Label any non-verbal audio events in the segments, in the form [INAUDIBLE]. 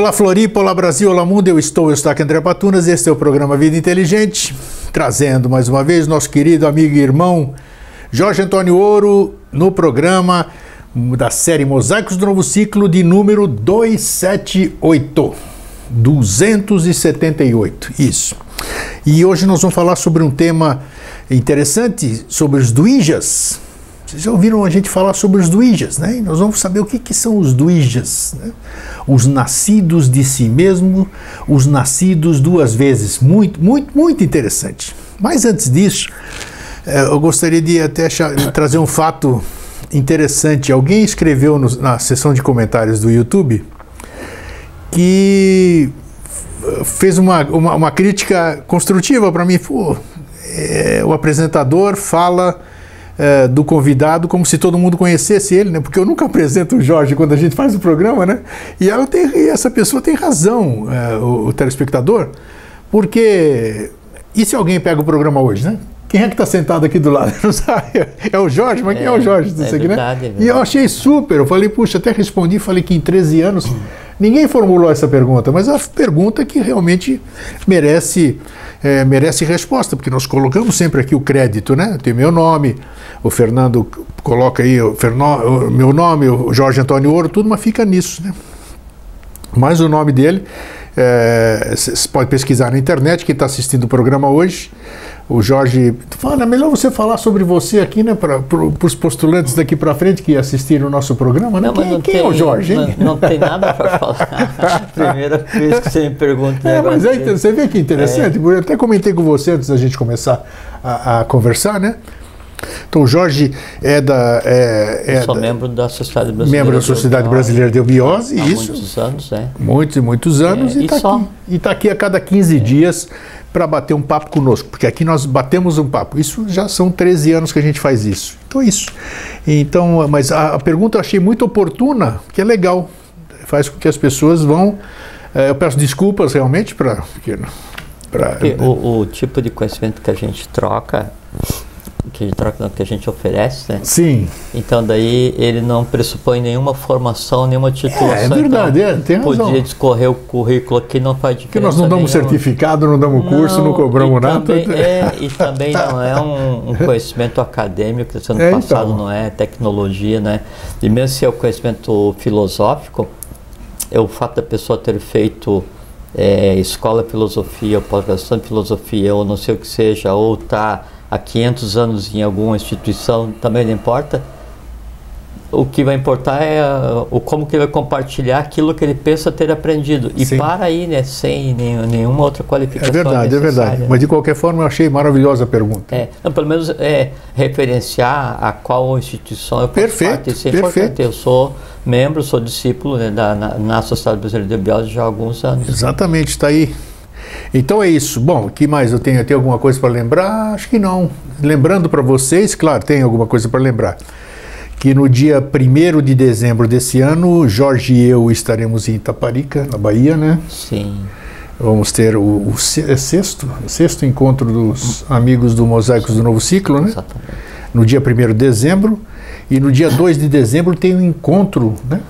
Olá Floripa, olá Brasil, olá mundo, eu estou, eu estou aqui André Patunas, este é o programa Vida Inteligente, trazendo mais uma vez nosso querido amigo e irmão Jorge Antônio Ouro no programa da série Mosaicos do Novo Ciclo de número 278. 278, isso. E hoje nós vamos falar sobre um tema interessante, sobre os Duijas. Vocês já ouviram a gente falar sobre os Duijas, né? E nós vamos saber o que, que são os Duijas. Né? os nascidos de si mesmo, os nascidos duas vezes. Muito, muito, muito interessante. Mas antes disso, eh, eu gostaria de até trazer um fato interessante. Alguém escreveu no, na seção de comentários do YouTube que fez uma, uma, uma crítica construtiva para mim. Pô, é, o apresentador fala é, do convidado como se todo mundo conhecesse ele, né? Porque eu nunca apresento o Jorge quando a gente faz o programa, né? E, eu tenho, e essa pessoa tem razão, é, o, o, telespectador, porque e se alguém pega o programa hoje, né? Quem é que está sentado aqui do lado? [LAUGHS] Não sabe? É o Jorge, mas quem é o Jorge disso é aqui, verdade, né? É verdade. E eu achei super. Eu falei, puxa, até respondi, falei que em 13 anos ninguém formulou essa pergunta, mas é a pergunta que realmente merece é, merece resposta, porque nós colocamos sempre aqui o crédito, né? Tem meu nome, o Fernando coloca aí o, Ferno, o meu nome, o Jorge Antônio Ouro, tudo, mas fica nisso, né? Mas o nome dele, você é, pode pesquisar na internet, quem está assistindo o programa hoje, o Jorge fala, é melhor você falar sobre você aqui, né, para os postulantes daqui para frente que assistiram o nosso programa, né? Não, quem, não quem tem, é o Jorge, não, não, tem nada para [LAUGHS] falar. [LAUGHS] Primeira vez que você me pergunta. É, mas aí, você vê que interessante, é. eu até comentei com você antes da gente começar a, a conversar, né? Então, Jorge é da. É, é eu sou da, membro da Sociedade Brasileira membro da Sociedade de Brasileira de Eubiose, há isso. muitos anos, é. Muitos e muitos anos, É, e está aqui, tá aqui a cada 15 dias para bater um papo conosco, porque aqui nós batemos um papo. Isso já são 13 anos que a gente faz isso. Então é isso. Então, mas a, a pergunta eu achei muito oportuna, que é legal. Faz com que as pessoas vão. eh, eu peço desculpas realmente para. Porque o, o tipo de conhecimento que a gente troca, que a gente troca, não, que a gente oferece, né? Sim. Então daí ele não pressupõe nenhuma formação, nenhuma titulação. É, é verdade, é, tem razão. Podia discorrer o currículo aqui, não faz diferença Porque nós não damos nenhuma. certificado, não damos curso, não, Não, cobramos nada. Também, é, e também não é um, um [LAUGHS] conhecimento acadêmico, que sendo É, passado, então. não é tecnologia, né? E mesmo se é o conhecimento filosófico, é o fato da pessoa ter feito é, escola de filosofia, ou pós-graduação de filosofia, ou não sei o que seja, ou está há 500 anos em alguma instituição, também não importa. O que vai importar é uh, o como que ele vai compartilhar aquilo que ele pensa ter aprendido. E Sim. para aí, né, sem nenhum- nenhuma outra qualificação É verdade, é verdade. né? Mas de qualquer forma eu achei maravilhosa a pergunta. É, não, pelo menos é, referenciar a qual instituição eu Perfeito, parte. Isso é perfeito. importante. Eu sou membro, sou discípulo né, da, na, na Sociedade Brasileira de Biologia já há alguns anos. Exatamente, está aí. Então é isso. Bom, o que mais eu tenho? Tem alguma coisa para lembrar? Acho que não. Lembrando para vocês, claro, tem alguma coisa para lembrar. Que no dia 1 de dezembro desse ano, Jorge e eu estaremos em Itaparica, na Bahia, né? Sim. Vamos ter o, o é sexto, o sexto encontro dos amigos do Mosaicos do Novo Ciclo, né? Exatamente. No dia 1 de dezembro. E no dia 2 de dezembro tem um encontro, né?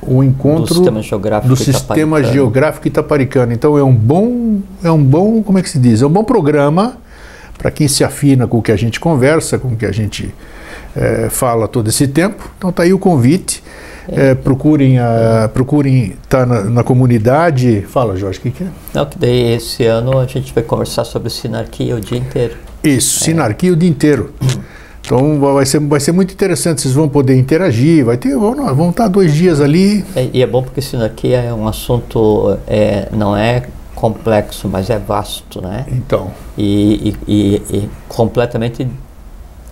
O encontro Do Sistema Geográfico do Sistema Itaparicano. Geográfico Itaparicano. Então é um bom, é um bom, como é que se diz? É um bom programa para quem se afina com o que a gente conversa, com o que a gente eh, fala todo esse tempo. Então tá aí o convite. Eh, procurem a, procurem estar na, na comunidade. Fala, Jorge, o que, que é? Não, que daí esse ano a gente vai conversar sobre sinarquia o dia inteiro. Isso, sinarquia o dia inteiro. [CLEARS THROAT] Então vai ser, vai ser muito interessante, vocês vão poder interagir, vai ter, vão, vamos estar dois dias ali. É, e é bom porque sinarquia é um assunto, é, não é complexo, mas é vasto, né? Então, e, e- e- e completamente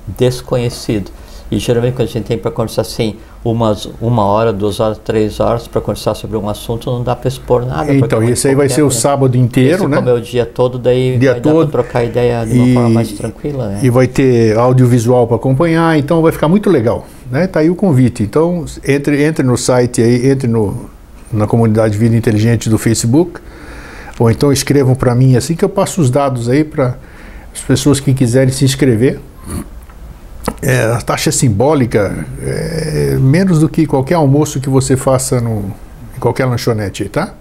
desconhecido. E geralmente quando a gente tem para conversar assim, umas, uma hora, duas horas, três horas para conversar sobre um assunto, não dá para expor nada. então é esse aí vai pouco ser o tempo, né? sábado inteiro, Esse, né? Como é o dia todo, daí Dia vai todo. trocar ideia de uma E- forma mais tranquila, né? E vai ter audiovisual para acompanhar, então vai ficar muito legal. Né? Tá aí o convite. Então, entre, entre no site aí, entre no, na comunidade Vida Inteligente do Facebook, ou então escrevam para mim assim que eu passo os dados aí para as pessoas que quiserem se inscrever. É, a taxa simbólica, é menos do que qualquer almoço que você faça no, em qualquer lanchonete tá?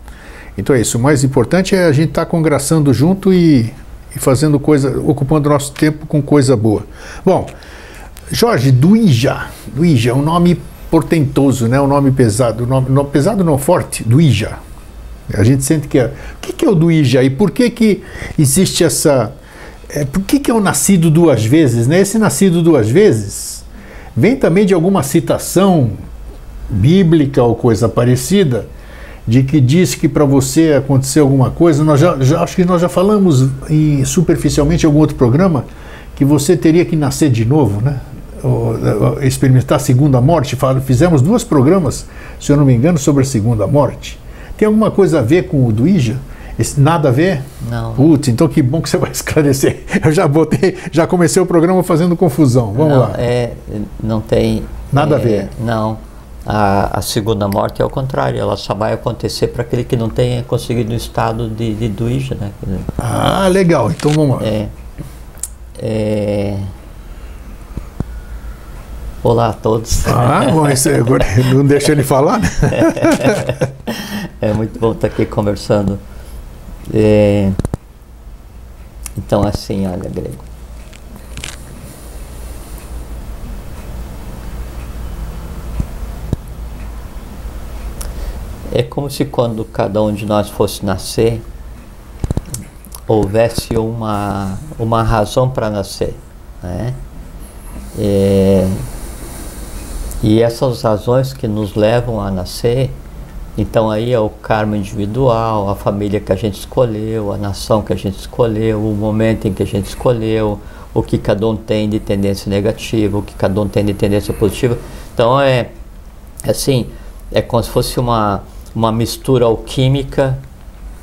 Então é isso. O mais importante é a gente estar tá congraçando junto e, e fazendo coisa, ocupando nosso tempo com coisa boa. Bom, Jorge, Duija. Duija é um nome portentoso, né? Um nome pesado. Nome, nome pesado não forte, Duija. A gente sente que é. O que, que é o Duija e por que, que existe essa. É, por que, que é o nascido duas vezes? Né? Esse nascido duas vezes vem também de alguma citação bíblica ou coisa parecida, de que diz que para você acontecer alguma coisa, nós já, já, acho que nós já falamos em, superficialmente em algum outro programa, que você teria que nascer de novo, né? Ou, experimentar a segunda morte. Fizemos dois programas, se eu não me engano, sobre a segunda morte. Tem alguma coisa a ver com o do Ija? Nada a ver? Não. Putz, então que bom que você vai [LAUGHS] esclarecer. Eu já botei, já comecei o programa fazendo confusão. Vamos não, lá. É, não tem. Nada é, a ver. Não. A, a, segunda morte é o contrário, ela só vai acontecer para aquele que não tenha conseguido o estado de, de Duija, né? Ah, legal. Então vamos lá. É, é... Olá a todos. Ah, mas [LAUGHS] agora não deixa ele falar, né? é muito bom estar aqui conversando. É... Então, assim, olha, Grego. É como se quando cada um de nós fosse nascer, houvesse uma, uma razão para nascer. Né? É, e essas razões que nos levam a nascer, então aí é o karma individual, a família que a gente escolheu, a nação que a gente escolheu, o momento em que a gente escolheu, o que cada um tem de tendência negativa, o que cada um tem de tendência positiva. Então é assim, é como se fosse uma uma mistura alquímica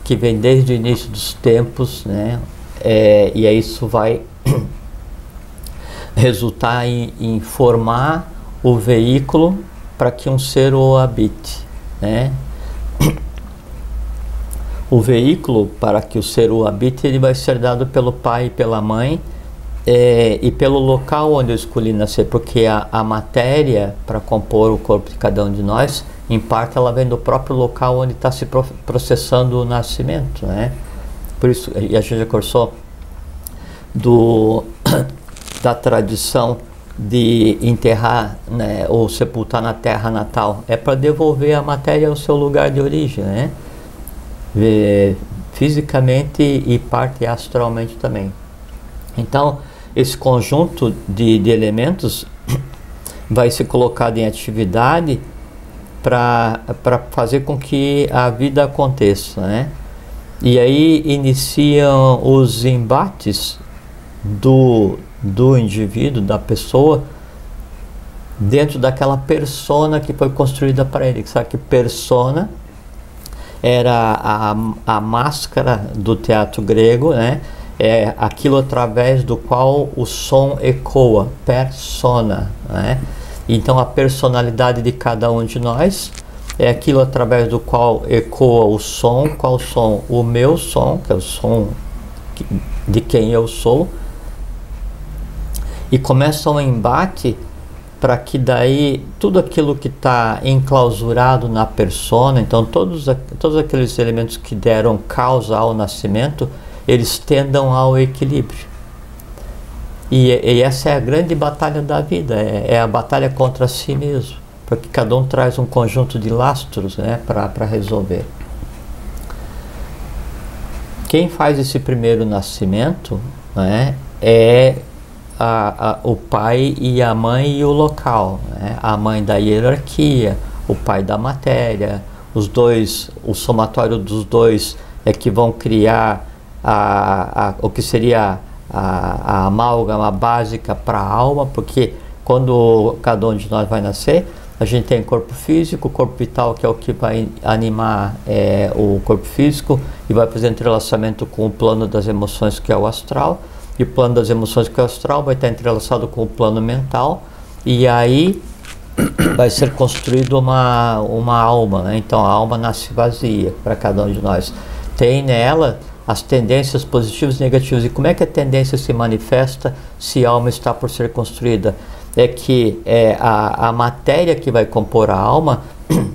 que vem desde o início dos tempos, né? É, e aí isso vai [COUGHS] resultar em, em, formar o veículo para que um ser o habite, né? O veículo para que o ser o habite ele vai ser dado pelo pai e pela mãe é, e pelo local onde eu escolhi nascer, porque a, a matéria para compor o corpo de cada um de nós em parte ela vem do próprio local onde está se processando o nascimento, né? Por isso, e a gente cursou do, [COUGHS] da tradição de enterrar né, ou sepultar na terra natal, é para devolver a matéria ao seu lugar de origem, né? Fisicamente e parte astralmente também. Então, esse conjunto de, de elementos [COUGHS] vai ser colocado em atividade para fazer com que a vida aconteça, né? E aí iniciam os embates do, do indivíduo, da pessoa, dentro daquela persona que foi construída para ele. Sabe que persona era a, a máscara do teatro grego, né? É aquilo através do qual o som ecoa, persona, né? Então a personalidade de cada um de nós é aquilo através do qual ecoa o som, qual som? O meu som, que é o som de quem eu sou. E começa um embate para que daí tudo aquilo que está enclausurado na persona, então todos, todos aqueles elementos que deram causa ao nascimento, eles tendam ao equilíbrio. E, e, essa é a grande batalha da vida, é, é, a batalha contra si mesmo, porque cada um traz um conjunto de lastros né, para resolver. Quem faz esse primeiro nascimento né, é a, a, o pai e a mãe e o local. Né? A mãe da hierarquia, o pai da matéria, os dois, o somatório dos dois é que vão criar a, a, o que seria a, a amálgama básica para a alma, porque quando cada um de nós vai nascer, a gente tem corpo físico, corpo vital, que é o que vai animar é, o corpo físico e vai fazer entrelaçamento com o plano das emoções, que é o astral. E o plano das emoções, que é o astral, vai estar entrelaçado com o plano mental. E aí [COUGHS] vai ser construído uma, uma alma. Né? Então a alma nasce vazia para cada um de nós. Tem nela as tendências positivas e negativas. E como é que a tendência se manifesta se a alma está por ser construída? É que é, a, a matéria que vai compor a alma [COUGHS]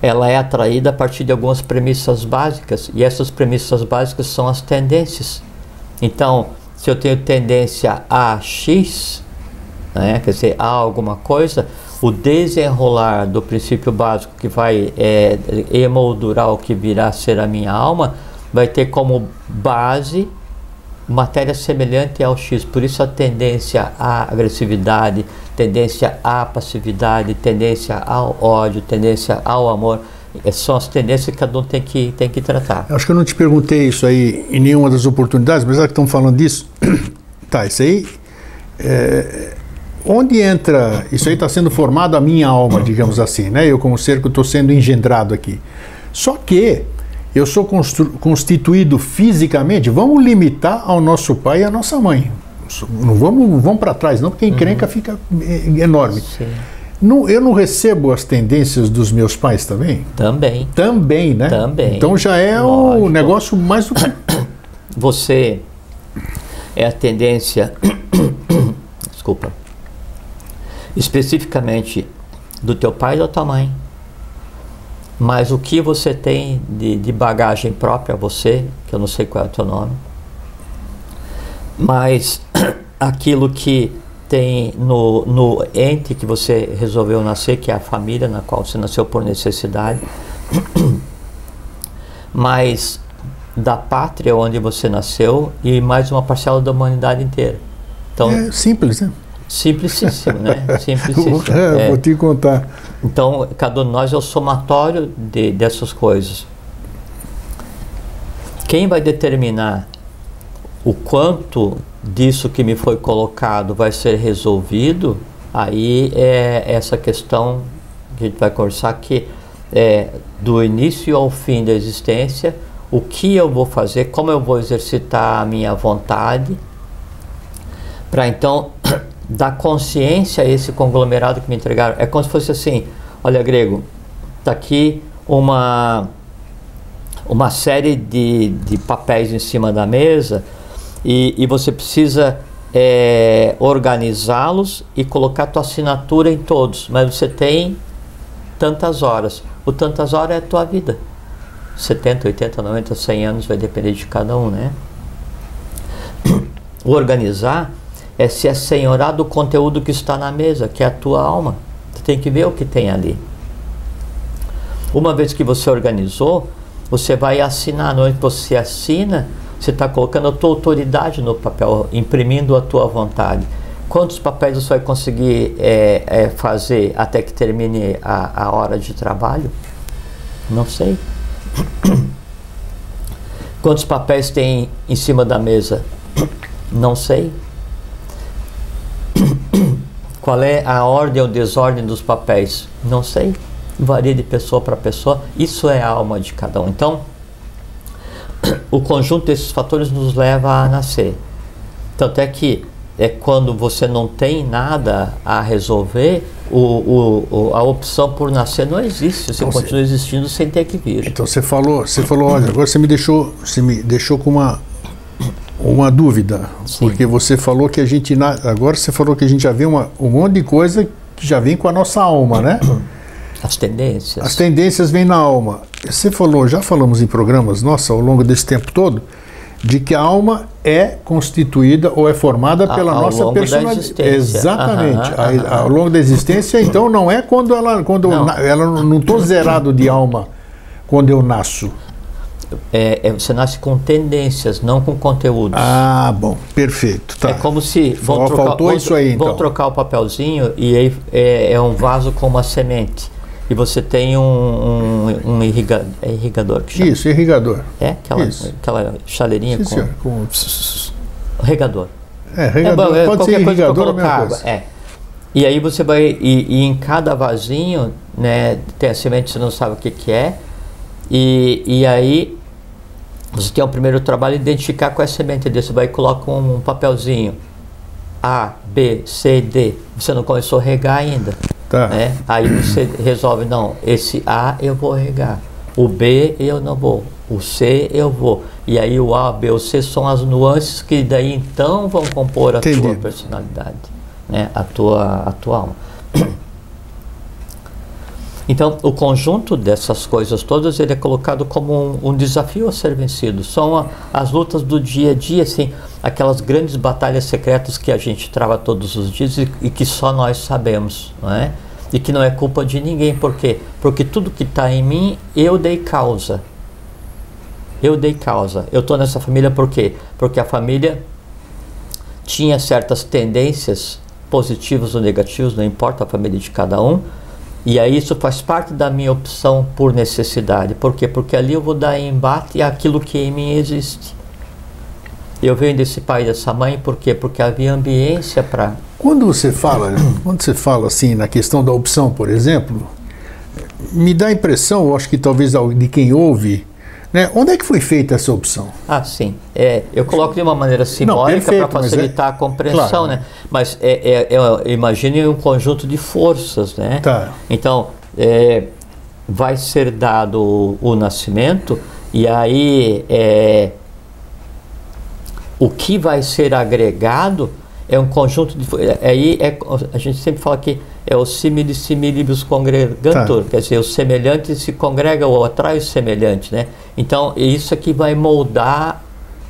ela é atraída a partir de algumas premissas básicas, e essas premissas básicas são as tendências. Então, se eu tenho tendência a X, né, quer dizer, a alguma coisa, o desenrolar do princípio básico que vai é, emoldurar o que virá a ser a minha alma, vai ter como base matéria semelhante ao X. Por isso a tendência à agressividade, tendência à passividade, tendência ao ódio, tendência ao amor. São as tendências que cada um tem que, tem que tratar. Acho que eu não te perguntei isso aí em nenhuma das oportunidades, mas já que estão falando disso, [CLEARS THROAT] tá, isso aí. É, onde entra. Isso aí está sendo formado a minha alma, [CLEARS THROAT] digamos assim, né? Eu, como ser que estou sendo engendrado aqui. Só que eu sou constituído fisicamente, vamos limitar ao nosso pai e à nossa mãe. Não vamos, vamos para trás, não, porque a encrenca uhum. fica é, enorme. Não, eu não recebo as tendências dos meus pais também? Também. Também, né? Também. Então já é Lógico. o negócio mais do que. [COUGHS] Você é a tendência. [COUGHS] Desculpa. Especificamente do teu pai ou da tua mãe mas o que você tem de, de bagagem própria, você, que eu não sei qual é o teu nome, mas [COUGHS] aquilo que tem no, no ente que você resolveu nascer, que é a família na qual você nasceu por necessidade, [CLEARS THROAT] mas da pátria onde você nasceu e mais uma parcela da humanidade inteira. Então, é simples, né? Simplicíssimo, né? [LAUGHS] Simplicíssimo. [LAUGHS] é, é. Vou te contar. Então, cada um de nós é o somatório de, dessas coisas. Quem vai determinar o quanto disso que me foi colocado vai ser resolvido, aí é essa questão que a gente vai conversar que é do início ao fim da existência, o que eu vou fazer, como eu vou exercitar a minha vontade, para então [COUGHS] dar consciência a esse conglomerado que me entregaram. É como se fosse assim: olha, grego, está aqui uma, uma série de, de papéis em cima da mesa e, e você precisa é, organizá-los e colocar tua assinatura em todos, mas você tem tantas horas. O tantas horas é a tua vida. 70, 80, 90, 100 anos vai depender de cada um, né? [COUGHS] Organizar é se assenhorar do conteúdo que está na mesa, que é a tua alma. Tu tem que ver o que tem ali. Uma vez que você organizou, você vai assinar. No momento que você assina, você está colocando a tua autoridade no papel, imprimindo a tua vontade. Quantos papéis você vai conseguir é, é, fazer até que termine a, a hora de trabalho? Não sei. [COUGHS] Quantos papéis tem em cima da mesa? [COUGHS] Não sei. [COUGHS] Qual é a ordem ou desordem dos papéis? Não sei. Varia de pessoa para pessoa. Isso é a alma de cada um. Então, [COUGHS] o conjunto desses fatores nos leva a nascer. Tanto é que é quando você não tem nada a resolver, o, o, o, a opção por nascer não existe. Você então, continua existindo sem ter que vir. Então você falou, você falou, olha, agora você me deixou, você me deixou com uma uma dúvida, Sim. porque você falou que a gente agora você falou que a gente já vê uma, um monte de coisa que já vem com a nossa alma, né? [COUGHS] As tendências. As tendências vêm na alma. Você falou, já falamos em programas, nossa, ao longo desse tempo todo, de que a alma é constituída ou é formada pela ao nossa personalidade. Exatamente. Aham, aham. Ao longo da existência, então não é quando ela quando não. Eu, ela não estou zerado de alma quando eu nasço é, é, você nasce com tendências, não com conteúdos. Ah, bom, perfeito. Tá. É como se vão trocar, faltou vão, isso aí, então. vão trocar o papelzinho e aí é, é, um vaso com uma semente. E você tem um, um, um irriga, é irrigador que chama. Isso, irrigador. É? Aquela, isso. aquela chaleirinha Sim, com. Senhor, com... Regador. É, regador. É, pode ser irrigador ou mesma coisa. É. E aí você vai. E, e, em cada vasinho, né, tem a semente, você não sabe o que, que é. E, e aí você tem o primeiro trabalho identificar qual é a semente desse. Você vai e coloca um, um papelzinho. A, B, C, D. Você não começou a regar ainda. Tá. Né? Aí você resolve, não, esse A eu vou regar. O B eu não vou. O C eu vou. E aí o A, B, o C são as nuances que daí então vão compor a Entendi. tua personalidade, né? a, tua, a tua alma. Então, o conjunto dessas coisas todas ele é colocado como um, um desafio a ser vencido. São a, as lutas do dia a dia, assim, aquelas grandes batalhas secretas que a gente trava todos os dias e, e que só nós sabemos, não é? E que não é culpa de ninguém. Por quê? Porque tudo que está em mim, eu dei causa. Eu dei causa. Eu estou nessa família por quê? Porque a família tinha certas tendências positivas ou negativas, não importa a família de cada um, e aí isso faz parte da minha opção por necessidade. Por quê? Porque ali eu vou dar embate àquilo que em mim existe. Eu venho desse pai e dessa mãe por quê? Porque havia ambiência para. Quando você fala, [CLEARS THROAT] quando você fala assim na questão da opção, por exemplo, me dá a impressão, eu acho que talvez de quem ouve, né? Onde é que foi feita essa opção? Ah, sim. É, eu coloco de uma maneira simbólica para facilitar é, a compreensão, claro. né? Mas é, é, é, imagine um conjunto de forças, né? Tá. Então, é, vai ser dado o, o nascimento e aí é, o que vai ser agregado é um conjunto de. Aí é, a gente sempre fala que é o simili similibus congregantur, tá. quer dizer, o semelhante se congrega ou atrai o semelhante, né? Então, isso aqui vai moldar.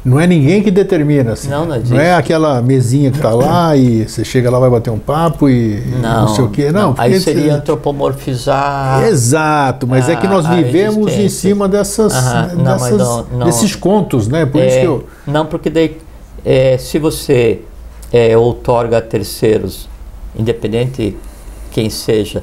Não é ninguém que determina, assim. Não, não, existe. não é aquela mesinha que está lá e você chega lá, vai bater um papo e não, não sei o quê. Não, não aí seria antropomorfizar. Exato, mas a, é que nós vivemos em cima dessas, dessas não, desses contos, né? Por é, isso que eu... Não, porque daí, é, se você é, outorga a terceiros, independente quem seja,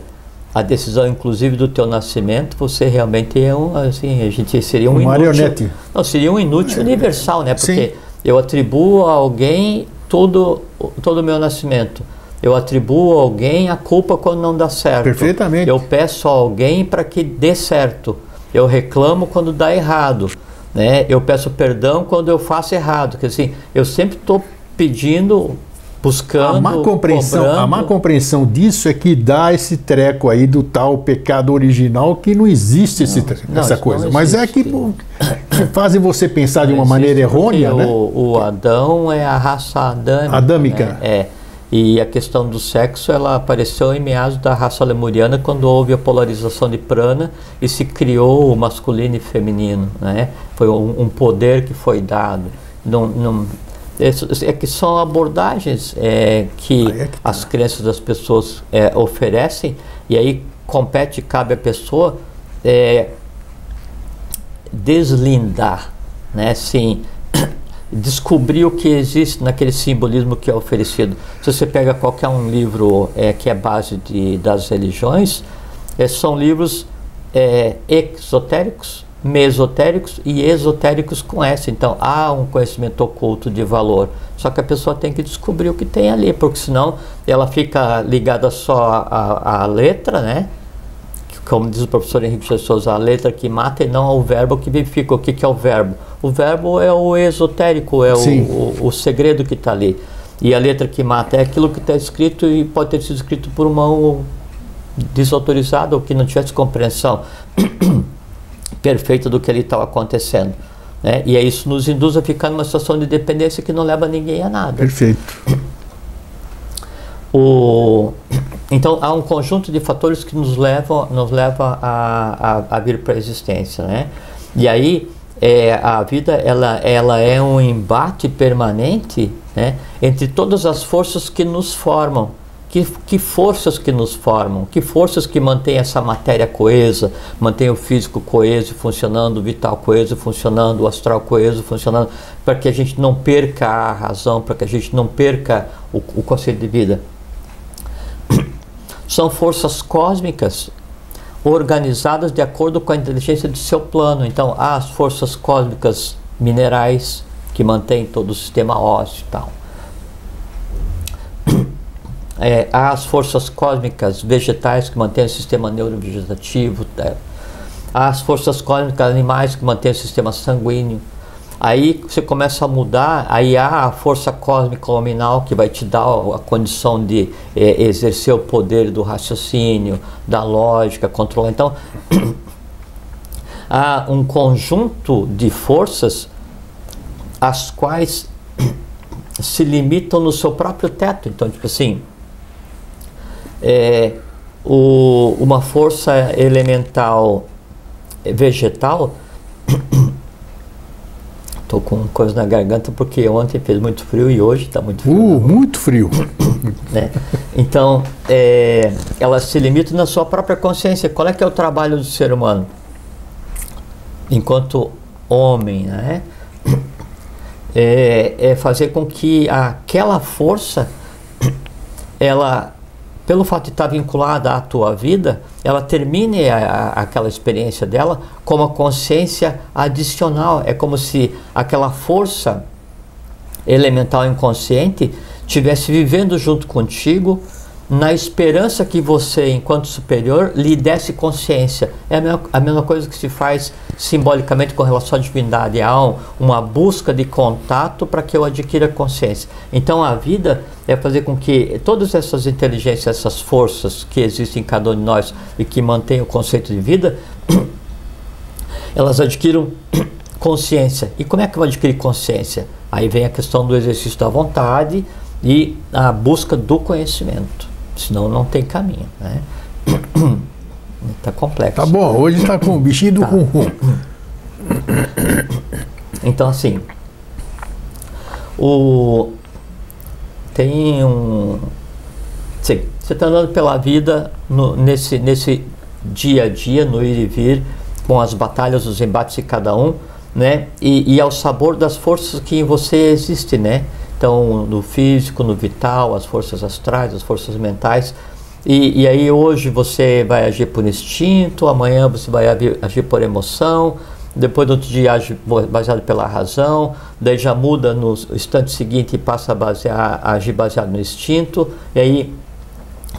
a decisão inclusive do teu nascimento, você realmente é um, assim, a gente seria um, um inútil. Marionete. Não, seria um inútil universal, né? Porque Sim. eu atribuo a alguém todo todo o meu nascimento. Eu atribuo a alguém a culpa quando não dá certo. Perfeitamente. Eu peço a alguém para que dê certo. Eu reclamo quando dá errado. Né? Eu peço perdão quando eu faço errado. Quer dizer, eu sempre estou pedindo buscando, a má compreensão, cobrando. a má compreensão disso é que dá esse treco aí do tal pecado original que não existe esse, não, essa coisa. Mas é que, que [COUGHS] fazem você pensar de uma maneira errônea, né? O, o, Adão é a raça adâmica. Adâmica. Né? É. E a questão do sexo, ela apareceu em meados da raça lemuriana, quando houve a polarização de prana e se criou o masculino e feminino, né? Foi um, um poder que foi dado. Não, não, é, que são abordagens é, que, é que tá. as crenças das pessoas é, oferecem e aí compete cabe à pessoa é, deslindar, né? Sim, [COUGHS] descobrir o que existe naquele simbolismo que é oferecido. Se você pega qualquer um livro é, que é base de, das religiões, é, são livros exotéricos mesotéricos e esotéricos com S. Então há um conhecimento oculto de valor. Só que a pessoa tem que descobrir o que tem ali, porque senão ela fica ligada só à, à letra, né? Como diz o professor Henrique de Souza, a letra que mata e não ao verbo que vivifica. O que, que é o verbo? O verbo é o esotérico, é o, o, o segredo que está ali. E a letra que mata é aquilo que está escrito e pode ter sido escrito por mão desautorizada ou que não tivesse compreensão. [COUGHS] perfeita do que ali estava acontecendo. Né? E aí isso nos induz a ficar numa situação de dependência que não leva ninguém a nada. Perfeito. O, então há um conjunto de fatores que nos levam, nos leva a, a, a vir para a existência, né? E aí é, a vida ela, ela é um embate permanente né, entre todas as forças que nos formam que, que forças que nos formam, que forças que mantêm essa matéria coesa, mantêm o físico coeso funcionando, o vital coeso funcionando, o astral coeso funcionando, para que a gente não perca a razão, para que a gente não perca o, o conceito de vida. [COUGHS] São forças cósmicas organizadas de acordo com a inteligência do seu plano. Então, há as forças cósmicas minerais que mantêm todo o sistema ósseo e tal é, há as forças cósmicas vegetais que mantêm o sistema neurovegetativo, é, há as forças cósmicas animais que mantêm o sistema sanguíneo. Aí você começa a mudar, aí há a força cósmica luminal que vai te dar a condição de é, exercer o poder do raciocínio, da lógica, controlar. Então, [CLEARS THROAT] há um conjunto de forças as quais [CLEARS THROAT] se limitam no seu próprio teto. Então, tipo assim, é, o, uma força elemental vegetal. [COUGHS] Estou com coisa na garganta porque ontem fez muito frio e hoje está muito frio. Uh, muito frio. [COUGHS] né? Então, é, ela se limita na sua própria consciência. Qual é que é o trabalho do ser humano? Enquanto homem, né? [COUGHS] É, é fazer com que aquela força, ela pelo fato de estar vinculada à tua vida, ela termine a, a, aquela experiência dela com uma consciência adicional. É como se aquela força elemental inconsciente estivesse vivendo junto contigo na esperança que você, enquanto superior, lhe desse consciência. É a mesma, a mesma coisa que se faz simbolicamente com relação à divindade. Há um, uma busca de contato para que eu adquira consciência. Então a vida é fazer com que todas essas inteligências, essas forças que existem em cada um de nós e que mantêm o conceito de vida, [COUGHS] elas adquiram [COUGHS] consciência. E como é que eu adquirir consciência? Aí vem a questão do exercício da vontade e a busca do conhecimento senão não tem caminho. Né? [CLEARS THROAT] Tá complexo. Tá bom, hoje tá com o bichinho do tá. rum, rum. [COUGHS] Então assim, o tem um sim, você está andando pela vida no, nesse nesse dia a dia, no ir e vir, com as batalhas, os embates de cada um, né? E, e ao sabor das forças que em você existe, né? Então, no físico, no vital, as forças astrais, as forças mentais. E, e aí hoje você vai agir por instinto, amanhã você vai agir por emoção, depois no outro dia age baseado pela razão, daí já muda no instante seguinte e passa a, basear, a agir baseado no instinto, e aí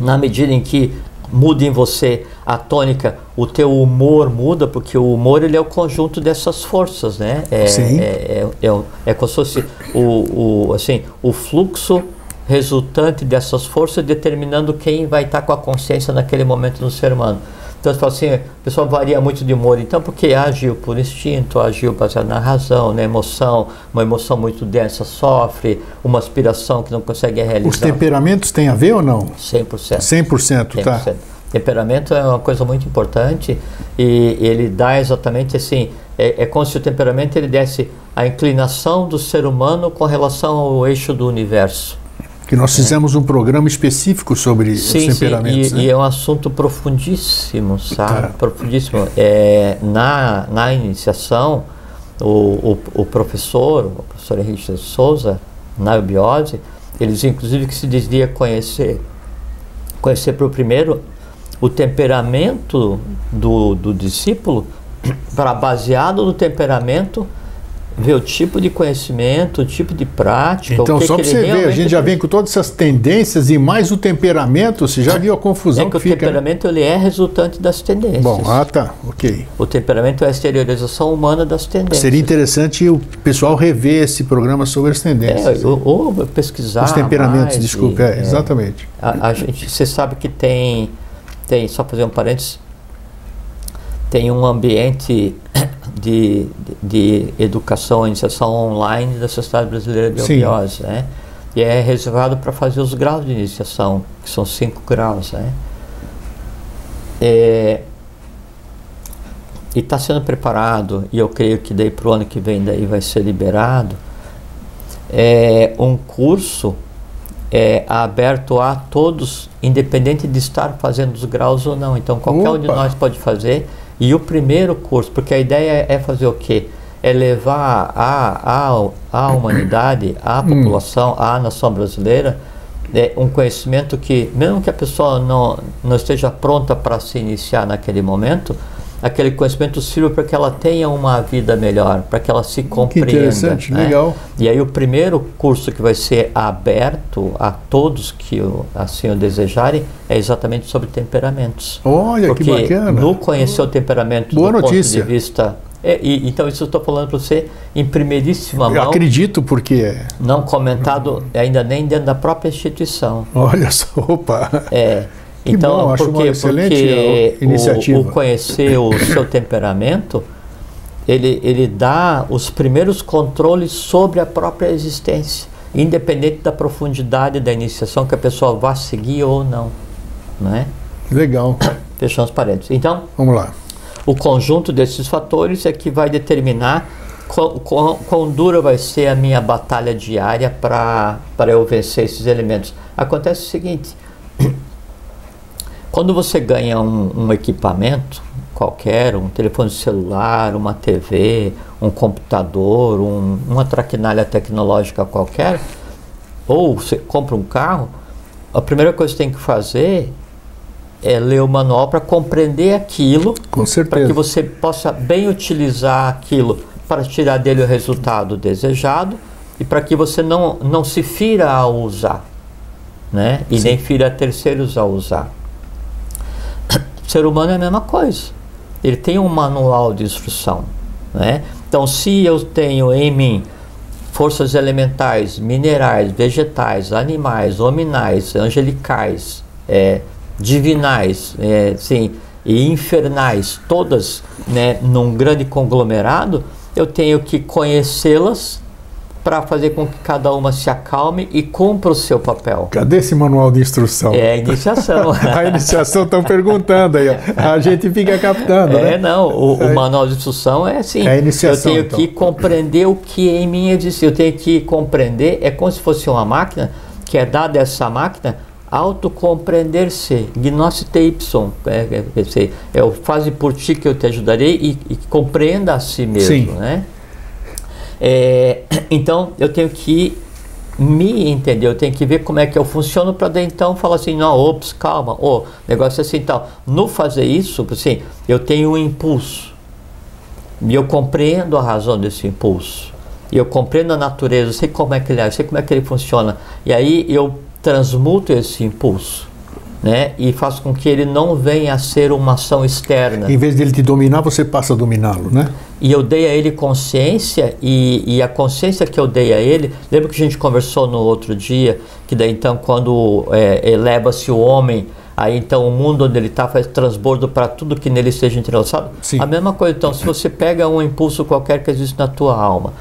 na medida em que muda em você a tônica, o teu humor muda, porque o humor ele é o conjunto dessas forças, né? É, Sim. É, é, é, é como se fosse o, o, assim, o fluxo resultante dessas forças determinando quem vai estar com a consciência naquele momento no ser humano. Então, você fala assim, o pessoal varia muito de humor, então, porque agiu por instinto, agiu baseado na razão, na emoção, uma emoção muito densa sofre, uma aspiração que não consegue realizar. Os temperamentos têm a ver ou não? 100%. 100%, 100%. tá. Temperamento é uma coisa muito importante e ele dá exatamente assim, é, é como se o temperamento ele desse a inclinação do ser humano com relação ao eixo do universo que nós fizemos um programa específico sobre sim, os temperamentos. Sim, e, né? e, é um assunto profundíssimo, sabe? Tá. Profundíssimo. É, na, na iniciação, o, o, o, professor, o professor Henrique de Souza, na biose, eles inclusive que se dizia conhecer, conhecer para o primeiro o temperamento do, do discípulo, [CLEARS THROAT] para baseado no temperamento ver o tipo de conhecimento, o tipo de prática. Então, que só para você ver, a gente já vem com todas essas tendências e mais o temperamento, você já viu a confusão é que, que o fica. O temperamento ele é resultante das tendências. Bom, ah tá, ok. O temperamento é a exteriorização humana das tendências. Seria interessante o pessoal rever esse programa sobre as tendências. É, ou, ou, pesquisar. Os temperamentos, mais, desculpa, é, é, exatamente. A, a gente, você sabe que tem, tem, só fazer um parênteses, tem um ambiente de, [COUGHS] de, de educação e iniciação online da Sociedade Brasileira de Obiose, né? E é reservado para fazer os graus de iniciação, que são cinco graus, né? É, e está sendo preparado, e eu creio que daí para o ano que vem daí vai ser liberado, é um curso é, aberto a todos, independente de estar fazendo os graus ou não. Então qualquer Opa. um de nós pode fazer e o primeiro curso, porque a ideia é fazer o quê? É levar a, a, a humanidade, a hum. população, a nação brasileira, é, um conhecimento que, mesmo que a pessoa não, não esteja pronta para se iniciar naquele momento, aquele conhecimento sirva para que ela tenha uma vida melhor, para que ela se compreenda. Que interessante, né? legal. E aí o primeiro curso que vai ser aberto a todos que assim o desejarem é exatamente sobre temperamentos. Olha, Porque que bacana. no conhecer o temperamento Boa do notícia. ponto de vista é, e, então isso eu estou falando para você em primeiríssima mão. Eu acredito porque não comentado ainda nem dentro da própria instituição. Olha só, opa. É. Que então, bom, acho porque, uma excelente porque iniciativa. O, o conhecer o [COUGHS] seu temperamento, ele, ele dá os primeiros controles sobre a própria existência, independente da profundidade da iniciação que a pessoa vá seguir ou não, não é? Legal. [COUGHS] Fechamos parênteses. Então, vamos lá. O conjunto desses fatores é que vai determinar quão, quão, quão dura vai ser a minha batalha diária para eu vencer esses elementos. Acontece o seguinte: quando você ganha um, um equipamento qualquer, um telefone celular, uma TV, um computador, um, uma traquinalha tecnológica qualquer, ou você compra um carro, a primeira coisa que você tem que fazer é ler o manual para compreender aquilo, para que você possa bem utilizar aquilo para tirar dele o resultado desejado e para que você não, não se fira ao usar, né? E Sim. nem fira terceiros ao usar. O ser humano é a mesma coisa. Ele tem um manual de instrução, né? Então, se eu tenho em mim forças elementais, minerais, vegetais, animais, hominais, angelicais, é, divinais, é, sim, e infernais, todas né, num grande conglomerado, eu tenho que conhecê-las para fazer com que cada uma se acalme e cumpra o seu papel. Cadê esse manual de instrução? É a iniciação. [LAUGHS] a iniciação estão perguntando aí, a gente fica captando. É, né? não, o, o, manual de instrução é assim. É a iniciação. Eu tenho então. que compreender o que em mim existe. Eu tenho que compreender, é como se fosse uma máquina, que é dada essa máquina autocompreender-se, gnose-te ipsum, é, é, é, o faze por ti que eu te ajudarei e, e compreenda a si mesmo, Sim. né? É, [CLEARS THROAT] então eu tenho que me entender, eu tenho que ver como é que eu funciono para daí então falar assim, não, ops, calma, o oh, negócio é assim tal. No fazer isso, assim, eu tenho um impulso e eu compreendo a razão desse impulso. E eu compreendo a natureza, eu sei como é que ele é, eu sei como é que ele funciona. E aí eu transmuto esse impulso. Né? E faço com que ele não venha a ser uma ação externa. Em vez dele te dominar, você passa a dominá-lo, né? E eu dei a ele consciência, e, e, a consciência que eu dei a ele, lembra que a gente conversou no outro dia, que daí então quando é, eleva-se o homem, aí então o mundo onde ele está faz transbordo para tudo que nele esteja entrelaçado? Sim. A mesma coisa, então, se você pega um impulso qualquer que existe na tua alma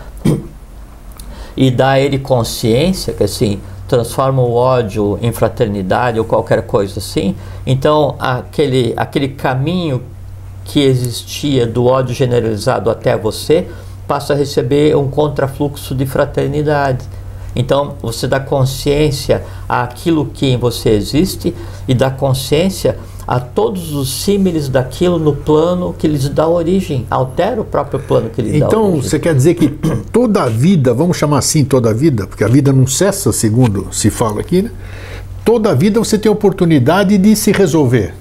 e dá a ele consciência, que assim, transforma o ódio em fraternidade ou qualquer coisa assim. Então, aquele, aquele caminho que existia do ódio generalizado até você passa a receber um contrafluxo de fraternidade. Então, você dá consciência àquilo que em você existe e dá consciência a todos os símiles daquilo no plano que lhes dá origem, altera o próprio plano que lhes então, dá origem. Então, você quer dizer que toda a vida, vamos chamar assim toda a vida, porque a vida não cessa, segundo se fala aqui, né? Toda a vida você tem oportunidade de se resolver.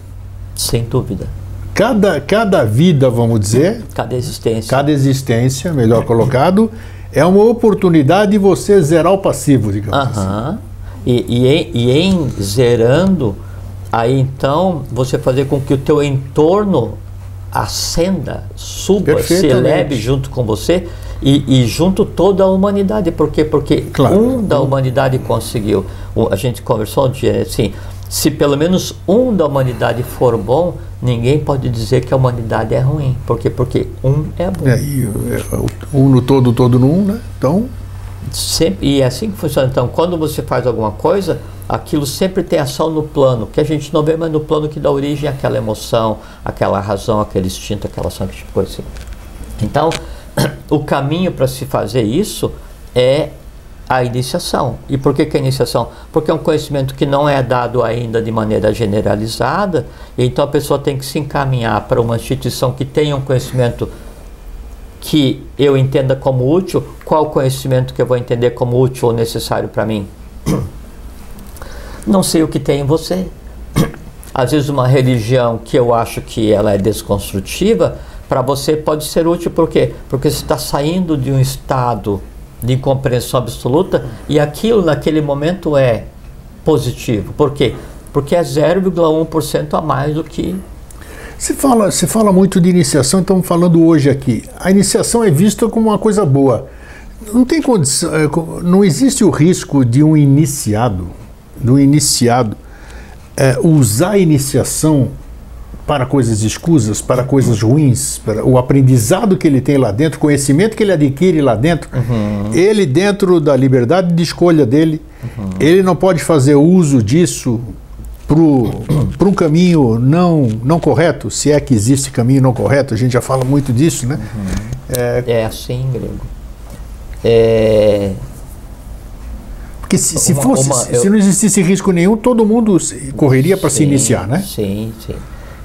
Sem dúvida. Cada, cada vida, vamos dizer. Cada existência. Cada existência, melhor colocado, é uma oportunidade de você zerar o passivo, digamos uh -huh. assim. E, e, em, e em zerando Aí então você fazer com que o teu entorno ascenda, suba, se eleve junto com você e, e, junto toda a humanidade. Por quê? Porque claro. um da humanidade conseguiu. A gente conversou um dia assim, se pelo menos um da humanidade for bom, ninguém pode dizer que a humanidade é ruim. Por quê? Porque um é bom. É, e, é, um no todo, todo no um, né? Então. Sempre, e é assim que funciona. Então, quando você faz alguma coisa, aquilo sempre tem ação no plano, que a gente não vê, mas no plano que dá origem àquela emoção, aquela razão, aquele instinto, aquela ação, tipo coisa assim. Então, [CLEARS THROAT] o caminho para se fazer isso é a iniciação. E por que, que é a iniciação? Porque é um conhecimento que não é dado ainda de maneira generalizada, então a pessoa tem que se encaminhar para uma instituição que tenha um conhecimento que eu entenda como útil, qual conhecimento que eu vou entender como útil ou necessário para mim? Não sei o que tem em você. Às vezes uma religião que eu acho que ela é desconstrutiva, para você pode ser útil por quê? Porque você está saindo de um estado de incompreensão absoluta e aquilo naquele momento é positivo. Por quê? Porque é 0,1% a mais do que se fala, se fala muito de iniciação, estamos falando hoje aqui. A iniciação é vista como uma coisa boa. Não tem condição, é, não existe o risco de um iniciado do iniciado é, usar a iniciação para coisas escusas, para coisas ruins, para o aprendizado que ele tem lá dentro, o conhecimento que ele adquire lá dentro, uhum. ele dentro da liberdade de escolha dele, uhum. ele não pode fazer uso disso para um caminho não, não correto, se é que existe caminho não correto, a gente já fala muito disso, né? Uhum. É, é, assim, grego. É... Porque se, se fosse, uma, eu... se não existisse risco nenhum, todo mundo correria para se iniciar, né? Sim, sim.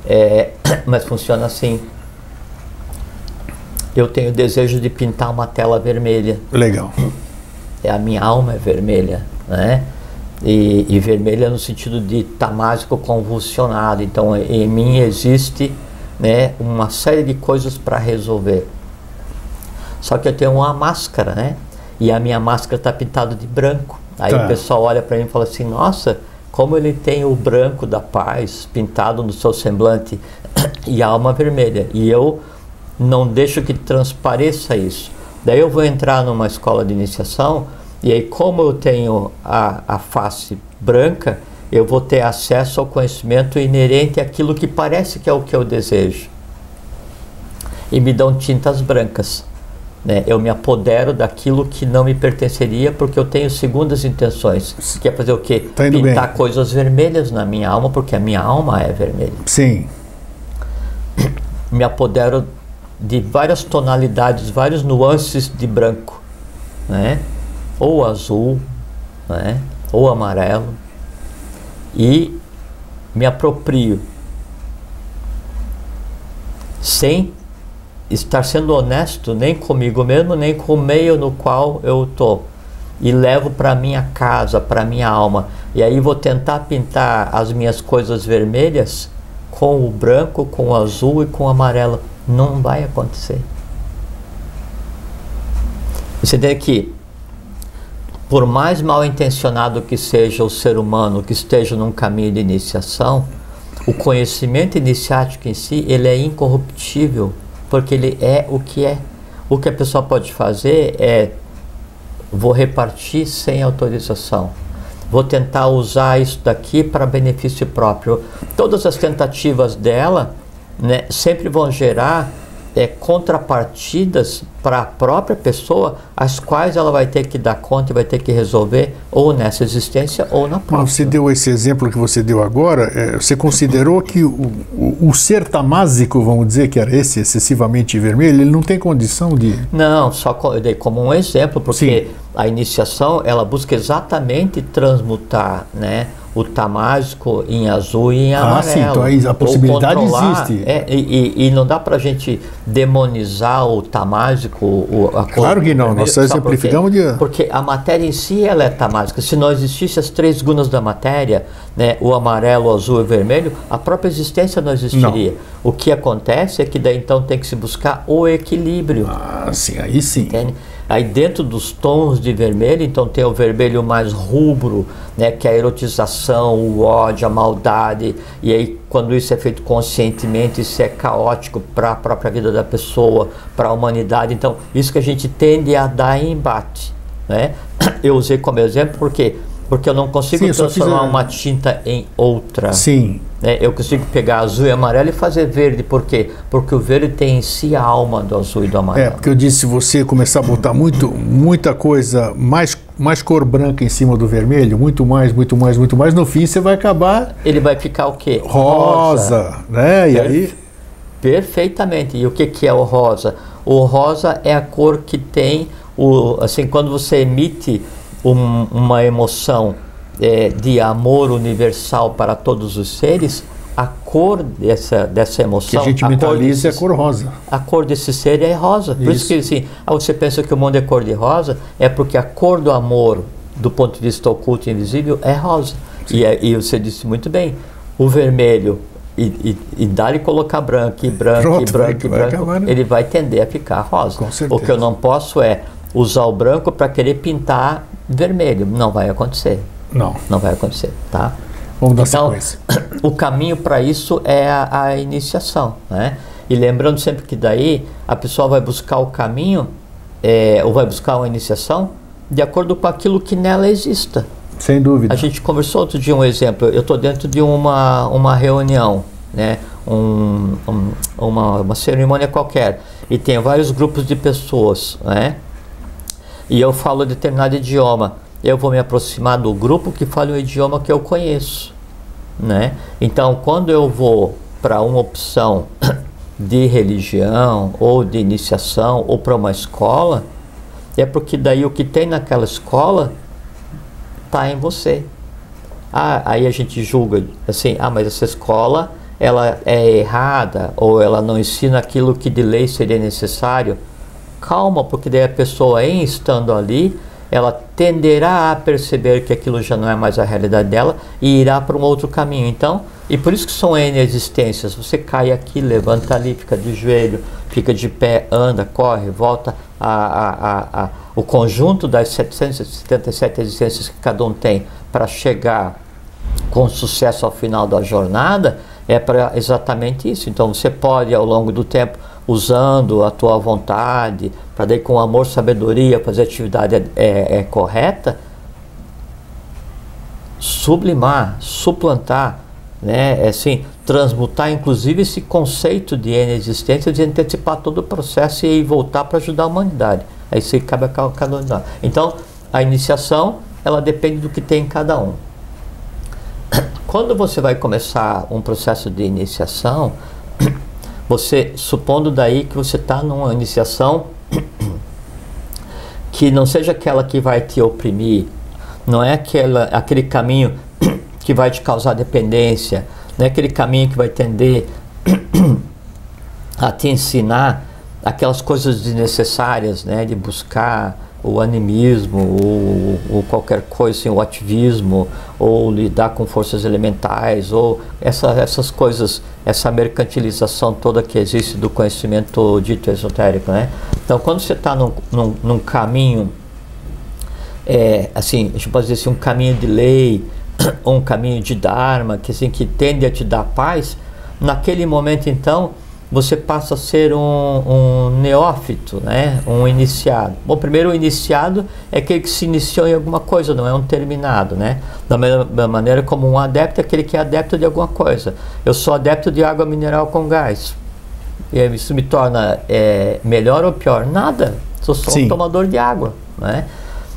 É, [CLEARS THROAT] mas funciona assim. Eu tenho desejo de pintar uma tela vermelha. Legal. É a minha alma é vermelha, né? E, e vermelha no sentido de tamásico convulsionado. Então, em mim existe, né, uma série de coisas para resolver. Só que eu tenho uma máscara, né? E a minha máscara está pintada de branco. Aí tá. o pessoal olha para mim e fala assim: Nossa, como ele tem o branco da paz pintado no seu semblante [COUGHS] e a alma vermelha. E eu não deixo que transpareça isso. Daí eu vou entrar numa escola de iniciação e aí, como eu tenho a, a face branca, eu vou ter acesso ao conhecimento inerente àquilo que parece que é o que eu desejo. E me dão tintas brancas. Né? Eu me apodero daquilo que não me pertenceria porque eu tenho segundas intenções. Que é fazer o quê? Tá Pintar bem. coisas vermelhas na minha alma, porque a minha alma é vermelha. Sim. Me apodero de várias tonalidades, vários nuances de branco. Né? Ou azul, né? ou amarelo. E me aproprio sem estar sendo honesto nem comigo mesmo, nem com o meio no qual eu estou. E levo para minha casa, para minha alma. E aí vou tentar pintar as minhas coisas vermelhas com o branco, com o azul e com o amarelo. Não vai acontecer. Você tem que, por mais mal intencionado que seja o ser humano que esteja num caminho de iniciação, o conhecimento iniciático em si, ele é incorruptível porque ele é o que é. O que a pessoa pode fazer é vou repartir sem autorização. Vou tentar usar isso daqui para benefício próprio. Todas as tentativas dela né, sempre vão gerar é, contrapartidas para a própria pessoa, as quais ela vai ter que dar conta e vai ter que resolver ou nessa existência ou na próxima. Mas você deu esse exemplo que você deu agora, é, você considerou que o, o, o, ser tamásico, vamos dizer que era esse excessivamente vermelho, ele não tem condição de... Não, só eu dei como um exemplo, porque Sim. a iniciação, ela busca exatamente transmutar, né? O tamásico em azul e em ah, amarelo. Sim, então aí a possibilidade existe. É, e, e, não dá para a gente demonizar o tamásico, o, a cor Claro que não, nós exemplificamos de... Porque a matéria em si ela é tamásica. Se não existisse as três gunas da matéria, né, o amarelo, o azul e o vermelho, a própria existência não existiria. Não. O que acontece é que daí então tem que se buscar o equilíbrio. Ah, sim, aí sim. Entende? Aí dentro dos tons de vermelho, então tem o vermelho mais rubro, né, que é a erotização, o ódio, a maldade. E aí quando isso é feito conscientemente, isso é caótico para a própria vida da pessoa, para a humanidade. Então, isso que a gente tende a dar em embate, né? [CLEARS THROAT] Eu usei como exemplo porque porque eu não consigo Sim, transformar uma tinta em outra. Sim. Né? Eu consigo pegar azul e amarelo e fazer verde. Por quê? Porque o verde tem em si a alma do azul e do amarelo. É, porque eu disse, se você começar a botar muito, muita coisa, mais, mais cor branca em cima do vermelho, muito mais, muito mais, muito mais, no fim você vai acabar... Ele vai ficar o quê? Rosa, rosa. né? E aí... Perfeitamente. E o que, que é o rosa? O rosa é a cor que tem, o, assim, quando você emite um, uma emoção é, de amor universal para todos os seres, a cor dessa, dessa emoção. Que a gente mentaliza é a cor rosa. A cor desse ser é rosa. Por isso, isso que assim, ah, você pensa que o mundo é cor de rosa, é porque a cor do amor, do ponto de vista oculto e invisível, é rosa. E, é, e você disse muito bem, o vermelho e, e, e dar e colocar branco e branco Pronto, e branco e branco, vai ele vai tender a ficar rosa. O que eu não posso é usar o branco para querer pintar vermelho. Não vai acontecer. Não. Não vai acontecer, tá? Vamos dar então, sequência. [CLEARS THROAT] O caminho para isso é a, a, iniciação, né? E lembrando sempre que daí a pessoa vai buscar o caminho é, ou vai buscar uma iniciação de acordo com aquilo que nela exista. Sem dúvida. A gente conversou outro dia um exemplo. Eu estou dentro de uma, uma reunião, né? Um, um, uma, uma cerimônia qualquer e tem vários grupos de pessoas, né? E eu falo determinado idioma, eu vou me aproximar do grupo que fala o idioma que eu conheço. né? Então, quando eu vou para uma opção [COUGHS] de religião ou de iniciação ou para uma escola, é porque daí o que tem naquela escola está em você. Ah, aí a gente julga assim, ah, mas essa escola ela é errada ou ela não ensina aquilo que de lei seria necessário. Calma, porque daí a pessoa em estando ali, ela tenderá a perceber que aquilo já não é mais a realidade dela e irá para um outro caminho. Então, e por isso que são N existências. Você cai aqui, levanta ali, fica de joelho, fica de pé, anda, corre, volta. A, a, a, o conjunto das 777 existências que cada um tem para chegar com sucesso ao final da jornada é para exatamente isso. Então você pode ao longo do tempo usando a tua vontade, para daí com amor, sabedoria, fazer a atividade é, é, é correta, sublimar, suplantar, né, é assim, transmutar inclusive esse conceito de existência, de antecipar todo o processo e voltar para ajudar a humanidade. Isso que cabe a cada um. Então, a iniciação, ela depende do que tem em cada um. [COUGHS] Quando você vai começar um processo de iniciação, você, supondo daí que você está numa iniciação [COUGHS] que não seja aquela que vai te oprimir, não é aquela, aquele caminho [COUGHS] que vai te causar dependência, não é aquele caminho que vai tender [COUGHS] a te ensinar aquelas coisas desnecessárias, né, de buscar o animismo ou, ou, qualquer coisa assim, o ativismo ou lidar com forças elementais ou essa, essas coisas, essa mercantilização toda que existe do conhecimento dito esotérico, né? Então, quando você está num, num, num, caminho, é, assim, a gente pode dizer assim, um caminho de lei ou [COUGHS] um caminho de dharma, que assim, que tende a te dar paz, naquele momento, então, você passa a ser um, um, neófito, né? um iniciado. Bom, primeiro o iniciado é aquele que se iniciou em alguma coisa, não é um terminado. Né? Da mesma maneira como um adepto é aquele que é adepto de alguma coisa. Eu sou adepto de água mineral com gás. E isso me torna é, melhor ou pior? Nada. Sou só Sim. um tomador de água. Né?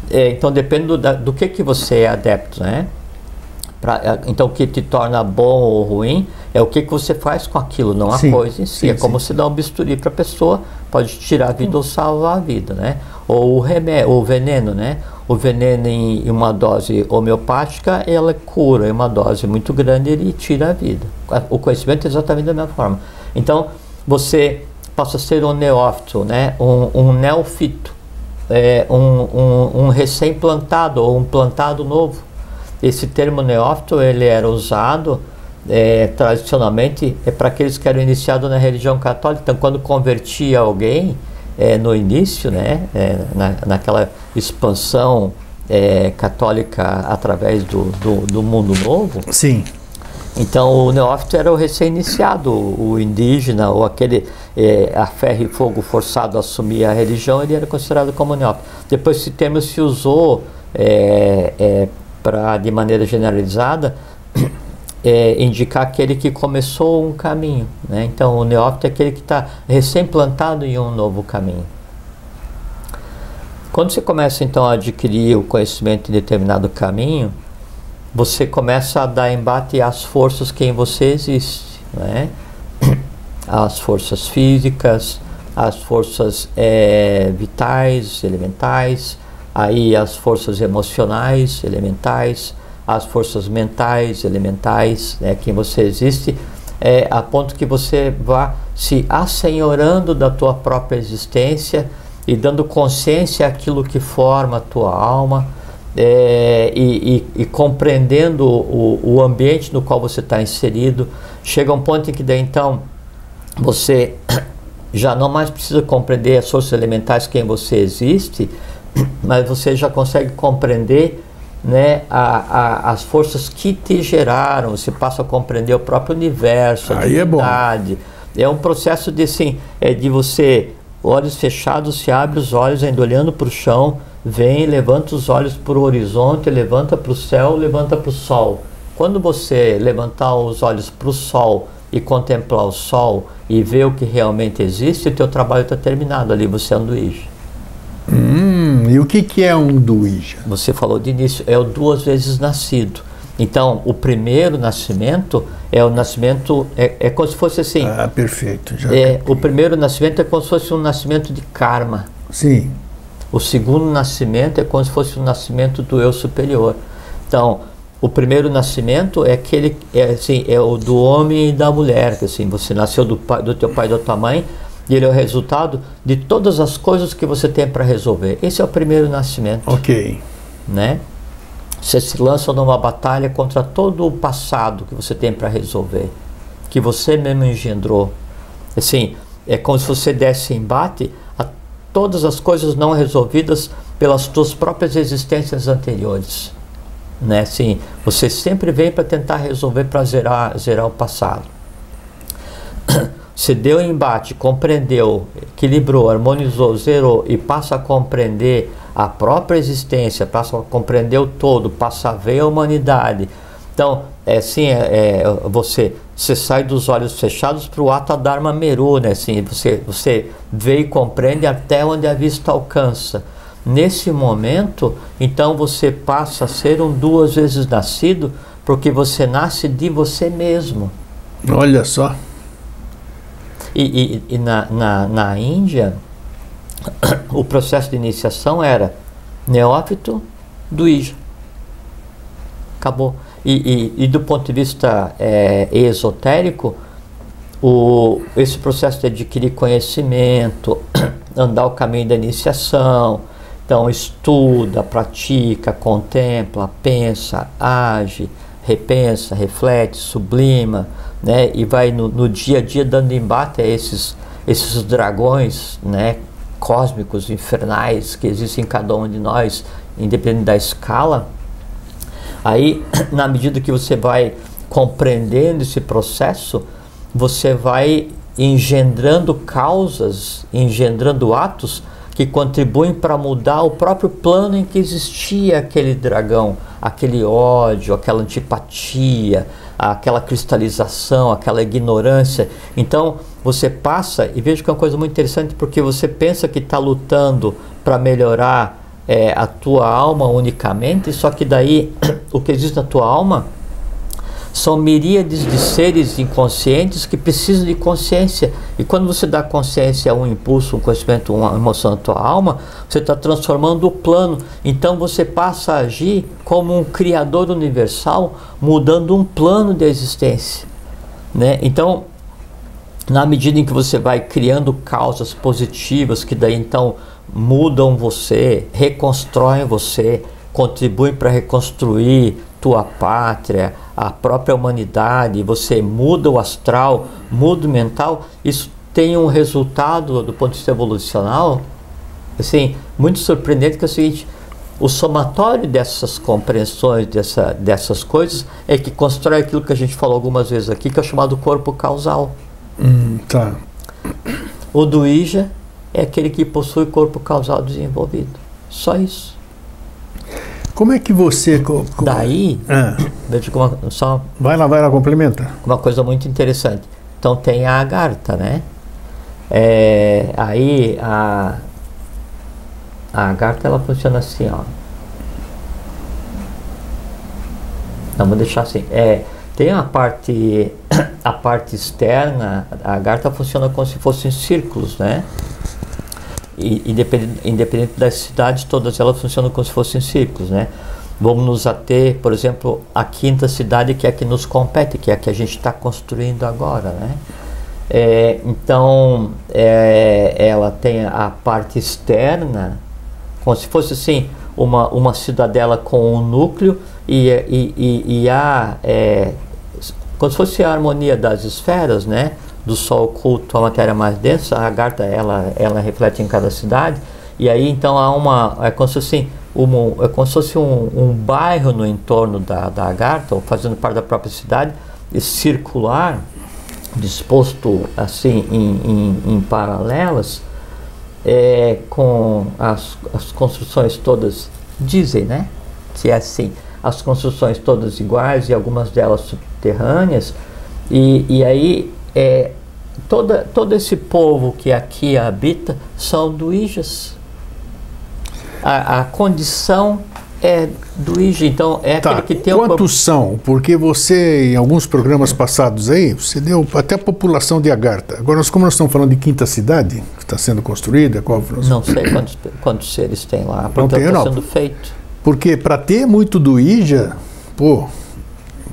É, então depende do, da, do que, que você é adepto. Né? Pra, é, então o que te torna bom ou ruim é o que, que você faz com aquilo, não a sim, coisa em si. Sim, é como sim. se dá um bisturi para a pessoa, pode tirar a vida ou salvar a vida, né? Ou o remédio, o veneno, né? O veneno em uma dose homeopática, ela cura, em uma dose muito grande ele tira a vida. O conhecimento é exatamente da mesma forma. Então, você passa a ser um neófito, né? um, um neofito, é, um, um, um recém-plantado ou um plantado novo. Esse termo neófito ele era usado é, tradicionalmente é para aqueles que eram iniciados na religião católica. Então, quando convertia alguém é, no início, né, é, na, naquela expansão é, católica através do, do, do, mundo novo. Sim. Então, o neófito era o recém-iniciado, o indígena, ou aquele é, a ferro e fogo forçado a assumir a religião, ele era considerado como neófito. Depois, esse termo se usou é, para, de maneira generalizada [CLEARS THROAT] é, indicar aquele que começou um caminho. Né? Então, o neófito é aquele que está recém-plantado em um novo caminho. Quando você começa então a adquirir o conhecimento em determinado caminho, você começa a dar embate às forças que em você existem, né? [CLEARS THROAT] As forças físicas, as forças é, vitais, elementais, aí as forças emocionais, elementais, as forças mentais, elementais, né, que você existe, é, a ponto que você vá se assenhorando da tua própria existência e dando consciência àquilo que forma a tua alma é, e, e, e, compreendendo o, o, ambiente no qual você está inserido. Chega um ponto em que daí então você [COUGHS] já não mais precisa compreender as forças elementais que em você existe, mas você já consegue compreender né, a, a, as forças que te geraram, você passa a compreender o próprio universo, a Aí divindade. É, é, um processo de, assim, é de você, olhos fechados, se abre os olhos, ainda olhando para o chão, vem, levanta os olhos para o horizonte, levanta para o céu, levanta para o sol. Quando você levantar os olhos para o sol e contemplar o sol e ver o que realmente existe, o teu trabalho está terminado ali, você é um duíge. Hum, e o que, que é um duija? Você falou de início, é o duas vezes nascido. Então, o primeiro nascimento é o nascimento, é, é como se fosse assim. Ah, perfeito. Já é, o primeiro nascimento é como se fosse um nascimento de karma. Sim. O segundo nascimento é como se fosse o nascimento do eu superior. Então, o primeiro nascimento é aquele, é, assim, é o do homem e da mulher, que assim, você nasceu do, pai, do teu pai e da tua mãe, e ele é o resultado de todas as coisas que você tem para resolver. Esse é o primeiro nascimento. Ok. Né? Você se lança numa batalha contra todo o passado que você tem para resolver, que você mesmo engendrou. Assim, é como se você desse embate a todas as coisas não resolvidas pelas suas próprias existências anteriores. Né? Assim, você sempre vem para tentar resolver para zerar, zerar o passado. Você deu embate, compreendeu, equilibrou, harmonizou, zerou e passa a compreender a própria existência, passa a compreender o todo, passa a ver a humanidade. Então, é assim, é, é você, você sai dos olhos fechados para o ato Dharma Meru, né? Assim, você, você vê e compreende até onde a vista alcança. Nesse momento, então você passa a ser um duas vezes nascido, porque você nasce de você mesmo. Olha só. E, e, e na, na, na Índia, [COUGHS] o processo de iniciação era neófito do Ija. Acabou. E, e, e, do ponto de vista é, esotérico, o, esse processo de adquirir conhecimento, [COUGHS] andar o caminho da iniciação, então estuda, pratica, contempla, pensa, age, repensa, reflete, sublima, né? E vai no, no dia a dia dando embate a esses, esses dragões, né? cósmicos, infernais que existem em cada um de nós, independente da escala, aí, [CLEARS THROAT] na medida que você vai compreendendo esse processo, você vai engendrando causas, engendrando atos que contribuem para mudar o próprio plano em que existia aquele dragão, aquele ódio, aquela antipatia, aquela cristalização, aquela ignorância. Então você passa e veja que é uma coisa muito interessante porque você pensa que está lutando para melhorar é, a tua alma unicamente, só que daí [CLEARS THROAT] o que existe na tua alma são miríades de seres inconscientes que precisam de consciência. E quando você dá consciência a um impulso, um conhecimento, uma emoção na tua alma, você está transformando o plano. Então você passa a agir como um criador universal, mudando um plano de existência. Né? Então, na medida em que você vai criando causas positivas, que daí então mudam você, reconstroem você, contribuem para reconstruir tua pátria, a própria humanidade, você muda o astral, muda o mental, isso tem um resultado do ponto de vista evolucional, assim, muito surpreendente que é o seguinte, o somatório dessas compreensões, dessa, dessas coisas, é que constrói aquilo que a gente falou algumas vezes aqui, que é chamado corpo causal. Hum, tá. O do Ija é aquele que possui corpo causal desenvolvido. Só isso. Como é que você. Daí, ah. veja como só. Vai lá, vai lá, complementa. Uma coisa muito interessante. Então tem a agarta, né? É, aí a, a agarta ela funciona assim, ó. Não, vou deixar assim. É, tem a parte, [COUGHS] a parte externa, a agarta funciona como se fossem círculos, né? E, independente, independente das cidades, todas elas funcionam como se fossem círculos, né? Vamos nos ater, por exemplo, a quinta cidade que é a que nos compete, que é a que a gente está construindo agora, né? É, então, é, ela tem a parte externa, como se fosse assim, uma, uma cidadela com um núcleo e, e, e, e a, é, como se fosse a harmonia das esferas, né? Do Sol oculto a matéria mais densa, a Agartha ela, ela reflete em cada cidade, e aí então há uma, é como se fosse, um, é como se fosse um, um bairro no entorno da, da Agartha, ou fazendo parte da própria cidade, circular, disposto assim em, em, em paralelas, é, com as, as construções todas, dizem, né? Se é assim, as construções todas iguais e algumas delas subterrâneas, e, e aí é, toda, todo esse povo que aqui habita são duíjas. A, a condição É, IG, então é Tá, aquele que tem quantos são? Porque você, em alguns programas passados aí, você deu até a população de Agartha. Agora, nós, como nós estamos falando de quinta cidade, que está sendo construída, qual. Não sei quantos, quantos seres tem lá, porque está sendo feito. Porque para ter muito do IJA, pô,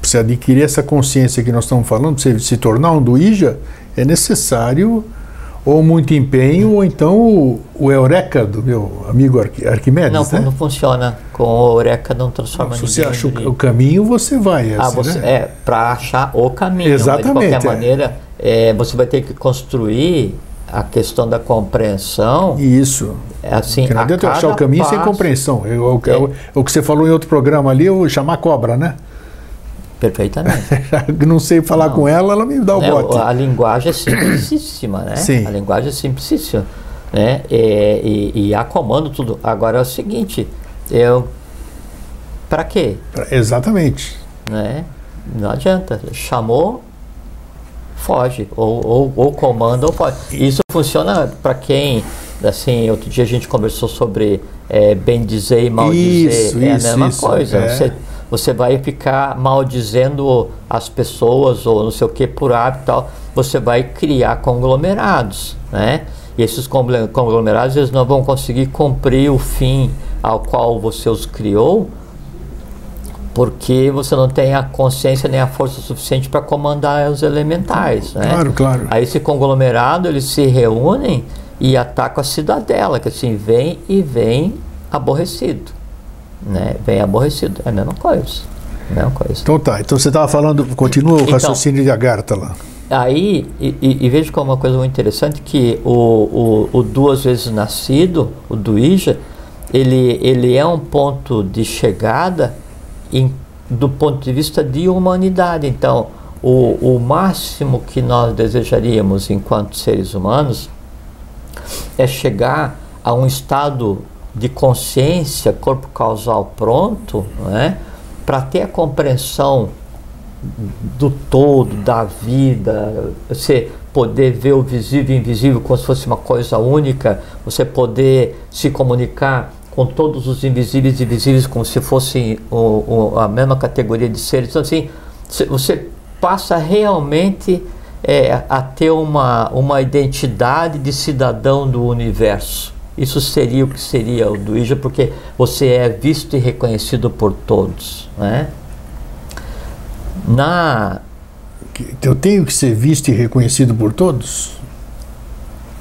para você adquirir essa consciência que nós estamos falando, para você se tornar um do IJA, é necessário ou muito empenho, ou então o, o Eureka do meu amigo Arqui- Arquimedes, Não, né? não funciona com o Eureka, não transforma Se ninguém você acha o, o caminho, você vai. Ah, assim, você, né? é, para achar o caminho. mas Exatamente, de é. qualquer maneira, é, você vai ter que construir a questão da compreensão. Isso. É assim, Porque não a adianta eu achar o caminho sem passo- compreensão. É o, É. o- o que você falou em outro programa ali, eu chamar cobra, né? Perfeitamente. [LAUGHS] não sei falar Não. com ela, ela me dá o né? bote. A linguagem é simplicíssima, né? Sim. A linguagem é simplicíssima, né? É, e, e há comando tudo. Agora é o seguinte, eu para quê? Exatamente. Né? Não adianta. Chamou, foge ou, ou, ou comanda ou foge. Isso funciona para quem assim, outro dia a gente conversou sobre é, bem dizer e mal Isso, dizer. É isso, a mesma isso, coisa. é. Você, você vai ficar maldizendo as pessoas ou não sei o que por hábito e tal. Você vai criar conglomerados, né? E esses conglomerados eles não vão conseguir cumprir o fim ao qual você os criou porque você não tem a consciência nem a força suficiente para comandar os elementais, né? Claro, claro. Aí esse conglomerado eles se reúnem e atacam a cidadela, que assim vem e vem aborrecido, né? Vem aborrecido, é a mesma coisa, a mesma coisa. Então tá, então você estava falando, continua o Então. raciocínio de Agartha lá. Aí, e, e, e veja como uma coisa muito interessante que o, o, o duas vezes nascido, o do Ija, ele, ele é um ponto de chegada em, do ponto de vista de humanidade. Então, o, o máximo que nós desejaríamos enquanto seres humanos é chegar a um estado de consciência, corpo causal pronto, né, para ter a compreensão do todo, da vida, você poder ver o visível e invisível como se fosse uma coisa única, você poder se comunicar com todos os invisíveis e visíveis como se fossem o, o, a mesma categoria de seres. Então, assim, você passa realmente é, a ter uma, uma identidade de cidadão do universo. Isso seria o que seria o do Ija, porque você é visto e reconhecido por todos. Né? Na, Eu tenho que ser visto e reconhecido por todos?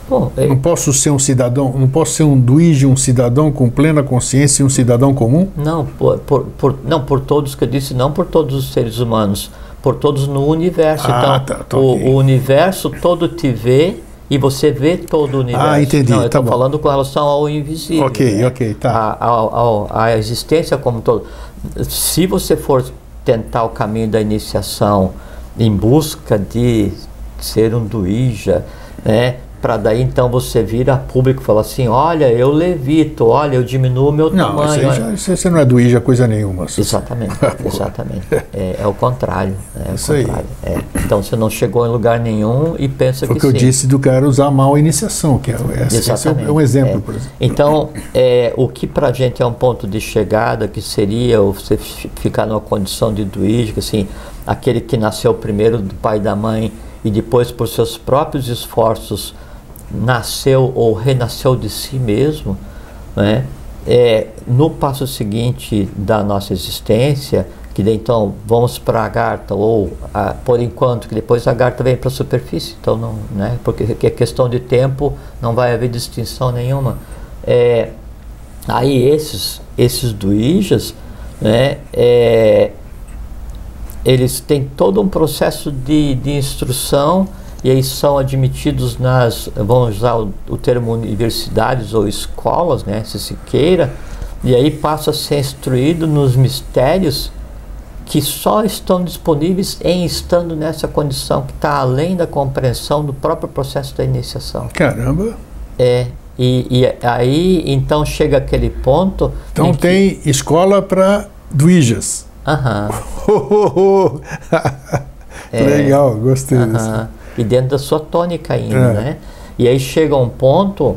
bom, é- Não posso ser um cidadão, não posso ser um duíge, um cidadão com plena consciência e um cidadão comum? Não, por, por, por- não, por todos que eu disse, não por todos os seres humanos, por todos no universo. Ah, então, tá, tá, o, o universo todo te vê e você vê todo o universo. Ah, entendi, Não, eu tá estou bom. falando com relação ao invisível. Ok, né? ok, tá. A, ao- ao- a existência como um todo. Se você for tentar o caminho da iniciação em busca de ser um duíja, né? Para daí então você vir a público e falar assim, olha, eu levito, olha, eu diminuo o meu Não, tamanho. aí olha. já, isso aí você não é duíja coisa nenhuma. Exatamente, [LAUGHS] exatamente. É, é o contrário. É o Isso aí. contrário. É. Então você não chegou em lugar nenhum e pensa Foi o que que eu sim. disse do cara usar mal a iniciação, que é, esse, esse é, um, é um exemplo, é. por exemplo. Então, é, o que para a gente é um ponto de chegada, que seria você fi- ficar numa condição de que, assim, aquele que nasceu primeiro do pai e da mãe e depois, por seus próprios esforços, nasceu ou renasceu de si mesmo, né? É, no passo seguinte da nossa existência, que então vamos para a Agartha, ou a, por enquanto, que depois a Agartha vem para a superfície, então não, né? porque que é questão de tempo, não vai haver distinção nenhuma. É, aí esses, esses duíjas, né, é, eles têm todo um processo de, de instrução e aí são admitidos nas, vamos usar o, o termo universidades ou escolas, né, se se queira, e aí passa a ser instruído nos mistérios que só estão disponíveis em estando nessa condição que está além da compreensão do próprio processo da iniciação. Caramba. É, e, e aí então chega aquele ponto. Então em que- tem escola para duíjas. Aham. [LAUGHS] É. Legal, gostei disso. E dentro da sua tônica ainda, É. né? E aí chega um ponto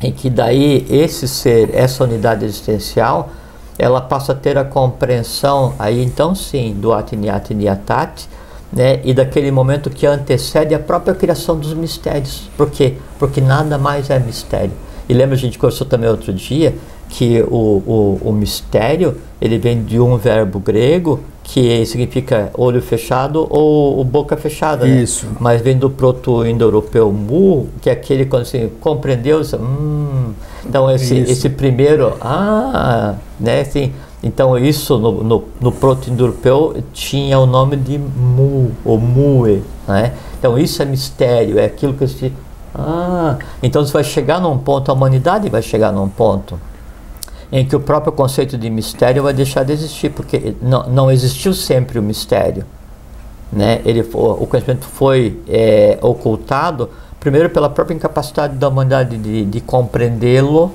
em que daí esse ser, essa unidade existencial, ela passa a ter a compreensão, aí então sim, do Atiniat Niatat, né, e daquele momento que antecede a própria criação dos mistérios. Por quê? Porque nada mais é mistério. E lembra, a gente conversou também outro dia, que o, o, o mistério, ele vem de um verbo grego que significa olho fechado ou, boca fechada, né? Isso. Mas vem do proto-indo-europeu mu, que é aquele quando assim, compreendeu, hum, então esse, esse primeiro, ah, né, assim, então isso no, no, no proto-indo-europeu tinha o nome de mu, ou mue, né? Então isso é mistério, é aquilo que se ah, então você vai chegar num ponto, a humanidade vai chegar num ponto em que o próprio conceito de mistério vai deixar de existir, porque não, não existiu sempre o mistério. Né? Ele, o conhecimento foi é, ocultado, primeiro pela própria incapacidade da humanidade de, de compreendê-lo,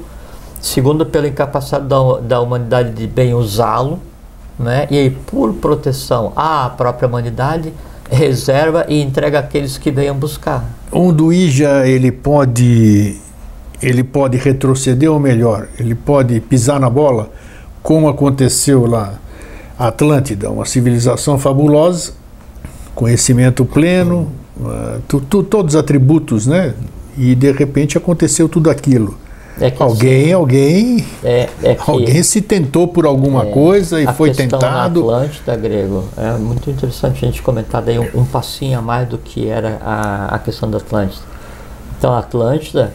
segundo pela incapacidade da, da humanidade de bem usá-lo, né? e aí, por proteção à própria humanidade, reserva e entrega àqueles que venham buscar. Um do Ija, ele pode ele pode retroceder ou melhor, ele pode pisar na bola, como aconteceu lá Atlântida, uma civilização fabulosa, conhecimento pleno, uh, tu, tu, todos os atributos, né? E de repente aconteceu tudo aquilo. É alguém, alguém, é, é alguém se tentou por alguma é, coisa e foi tentado. Atlântida, grego, é muito interessante a gente comentar daí um, um passinho a mais do que era a, a questão da Atlântida. Então, a Atlântida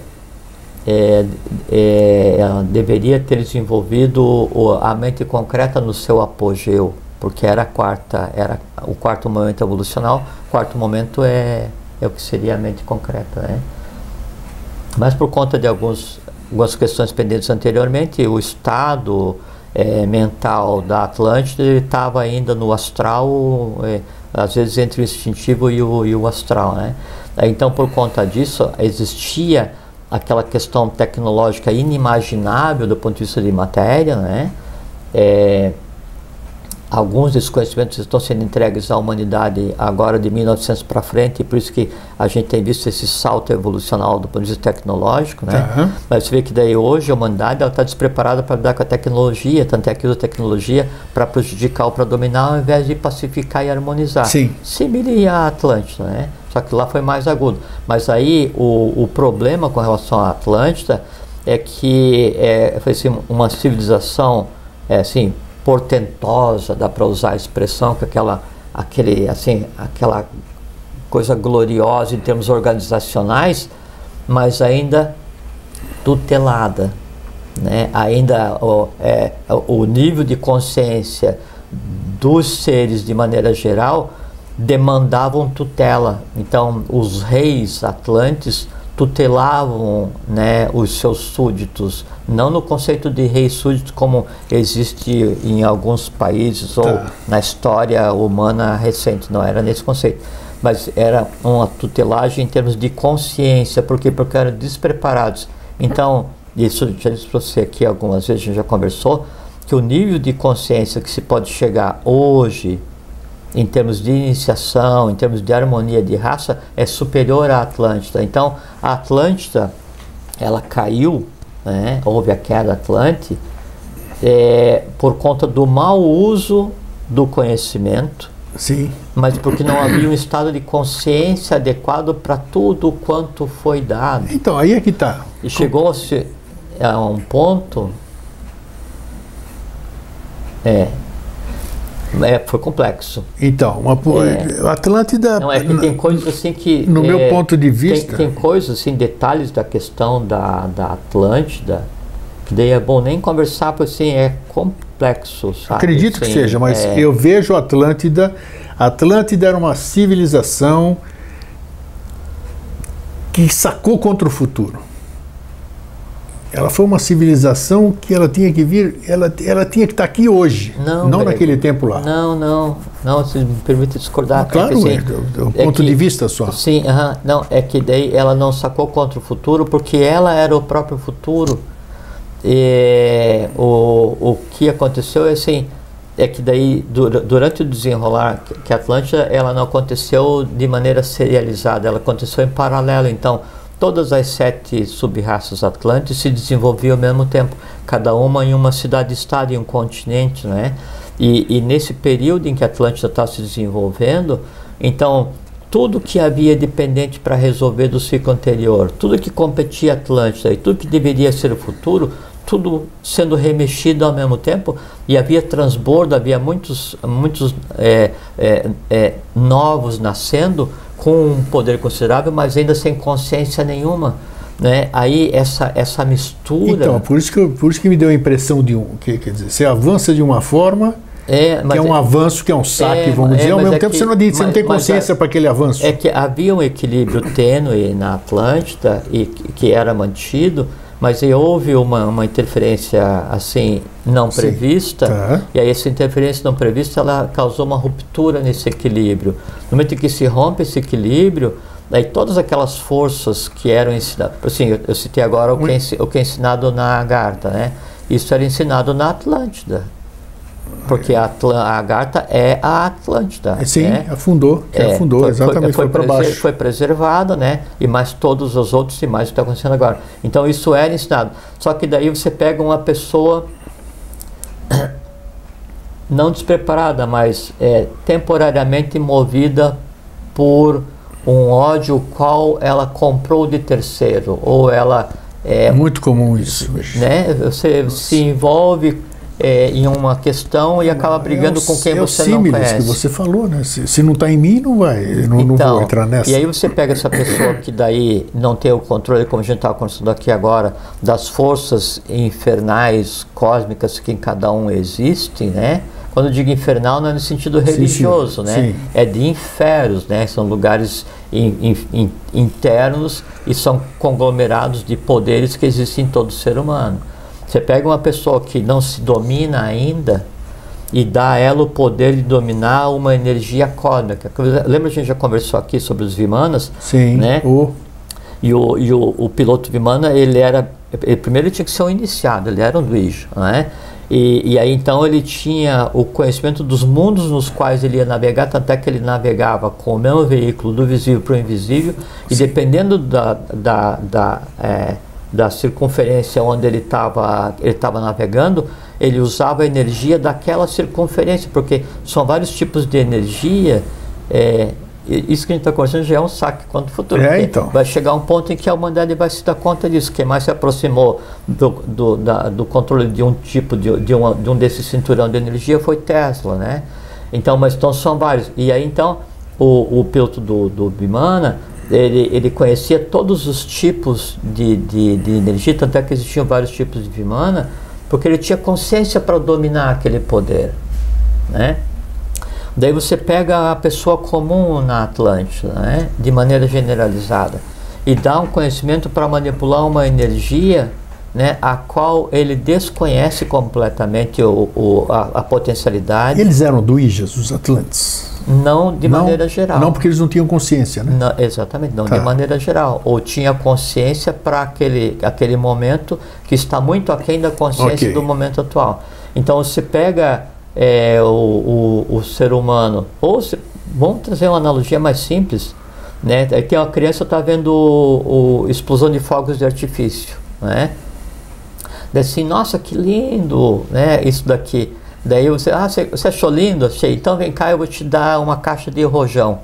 é, é, deveria ter desenvolvido a mente concreta no seu apogeu, porque era quarta, era o quarto momento evolucional, quarto momento é, é o que seria a mente concreta, né? Mas por conta de alguns, algumas questões pendentes anteriormente, o estado é, mental da Atlântida estava ainda no astral, é, às vezes entre o instintivo e o, e o astral, né? Então, por conta disso, existia aquela questão tecnológica inimaginável do ponto de vista de matéria, né? É, alguns desses conhecimentos estão sendo entregues à humanidade agora de 1900 para frente, e por isso que a gente tem visto esse salto evolucional do ponto de vista tecnológico, né? Uhum. Mas você vê que daí hoje a humanidade está despreparada para lidar com a tecnologia, tanto é que usa a tecnologia para prejudicar ou para dominar, ao invés de pacificar e harmonizar. Sim. Similar à Atlântida, né? Só que lá foi mais agudo. Mas aí o, o problema com relação à Atlântida é que é, foi assim, uma civilização é, assim, portentosa, dá para usar a expressão, com aquela, aquele, assim, aquela coisa gloriosa em termos organizacionais, mas ainda tutelada. Né? Ainda o, é, o nível de consciência dos seres de maneira geral demandavam tutela. Então, os reis atlantes tutelavam né, os seus súditos, não no conceito de rei súdito como existe em alguns países tá. ou na história humana recente, não era nesse conceito, mas era uma tutelagem em termos de consciência, porque porque eram despreparados. Então, isso já disse para você aqui algumas vezes, a gente já conversou, que o nível de consciência que se pode chegar hoje em termos de iniciação, em termos de harmonia de raça, é superior à Atlântida. Então, a Atlântida, ela caiu, né? houve a queda Atlante, é, por conta do mau uso do conhecimento, Sim. mas porque não havia um estado de consciência adequado para tudo quanto foi dado. Então, aí é que está. E chegou-se a um ponto. É, é, foi complexo. Então, uma, é, Atlântida. Não, é que tem coisas assim que. No é, meu ponto de vista. Tem, tem, coisas, assim, detalhes da questão da, da Atlântida, que daí é bom nem conversar, porque assim, é complexo. Sabe? Acredito assim, que seja, mas é... eu vejo Atlântida. Atlântida era uma civilização que sacou contra o futuro. Ela foi uma civilização que ela tinha que vir, ela, ela tinha que estar aqui hoje, não, não naquele tempo lá. Não, não, não, se me permite discordar. claro, é, assim, do, do é ponto que, de vista só. Sim, uh -huh, não, é que daí ela não sacou contra o futuro porque ela era o próprio futuro. E o, o que aconteceu é assim, é que daí durante o desenrolar que a Atlântida ela não aconteceu de maneira serializada, ela aconteceu em paralelo. Então todas as sete sub-raças atlantes se desenvolviam ao mesmo tempo, cada uma em uma cidade-estado, em um continente, né? E, e nesse período em que a Atlântida está se desenvolvendo, então tudo que havia dependente para resolver do ciclo anterior, tudo que competia Atlântida e tudo que deveria ser o futuro, tudo sendo remexido ao mesmo tempo e havia transbordo, havia muitos, muitos é, é, é, novos nascendo com um poder considerável, mas ainda sem consciência nenhuma. Né? Aí essa, essa mistura. Então, por isso, que, por isso que me deu a impressão de um. Que, quer dizer, você avança de uma forma é, que é um é, avanço, que é um saque, é, vamos dizer, ao mesmo é tempo que, você, não, você mas, não tem consciência para aquele avanço. É que havia um equilíbrio tênue na Atlântida e que era mantido, mas houve uma, uma interferência assim não prevista tá. e aí essa interferência não prevista ela causou uma ruptura nesse equilíbrio. No momento em que se rompe esse equilíbrio aí todas aquelas forças que eram ensinadas assim eu, eu citei agora o que, é, o que é ensinado na Agartha né? Isso era ensinado na Atlântida porque a, a Agartha é a Atlântida. É, sim, né? afundou, é, afundou, foi, exatamente, foi, foi, foi para baixo. Foi preservada, né? E mais todos os outros e mais o que está acontecendo agora. Então isso era ensinado. Só que daí você pega uma pessoa [COUGHS] não despreparada, mas é, temporariamente movida por um ódio qual ela comprou de terceiro ou ela é muito comum isso né você Nossa. se envolve é, em uma questão e acaba brigando é o, com quem é você não conhece. que você falou, né? Se, se não está em mim, não vai, não, então, não vou entrar nessa. E aí você pega essa pessoa que daí não tem o controle, como a gente estava conversando aqui agora, das forças infernais, cósmicas que em cada um existem, né? Quando eu digo infernal não é no sentido religioso, sim, sim, né? Sim. É de infernos, né? São lugares in, in, in, internos e são conglomerados de poderes que existem em todo ser humano. Você pega uma pessoa que não se domina ainda e dá a ela o poder de dominar uma energia cósmica. Lembra que a gente já conversou aqui sobre os Vimanas? Sim. Né? O... E, o, e o, o piloto Vimana, ele era. Ele, primeiro ele tinha que ser um iniciado, ele era um Dvija, né? E, e, aí então ele tinha o conhecimento dos mundos nos quais ele ia navegar, tanto é que ele navegava com o mesmo veículo do visível para o invisível, Sim. e dependendo da, da, da é, da circunferência onde ele estava ele tava navegando, ele usava a energia daquela circunferência, porque são vários tipos de energia. É, isso que a gente está conversando já é um saque quanto o futuro. É, então. Vai chegar um ponto em que a humanidade vai se dar conta disso. Quem mais se aproximou do, do, da, do controle de um tipo, de, de, uma, de um desses cinturão de energia foi Tesla, né? Então, mas então são vários. E aí então o, o piloto do, do Bimana ele, ele conhecia todos os tipos de, de, de energia, tanto é que existiam vários tipos de Vimana, porque ele tinha consciência para dominar aquele poder. Né? Daí você pega a pessoa comum na Atlântida, né? de maneira generalizada, e dá um conhecimento para manipular uma energia né, a qual ele desconhece completamente o, o a, a, potencialidade. Eles eram duijas, os Atlantes? Não de não, maneira geral. Não porque eles não tinham consciência, né? Não, exatamente, não tá. de maneira geral. Ou tinha consciência para aquele, aquele momento que está muito aquém da consciência okay. do momento atual. Então você pega é, o, o, o, ser humano, ou se, vamos trazer uma analogia mais simples, né? É que a criança está vendo o, o, explosão de fogos de artifício, né? Daí assim, nossa, que lindo, né? Isso daqui. Daí você, ah, você, você achou lindo? Achei. Então vem cá, eu vou te dar uma caixa de rojão.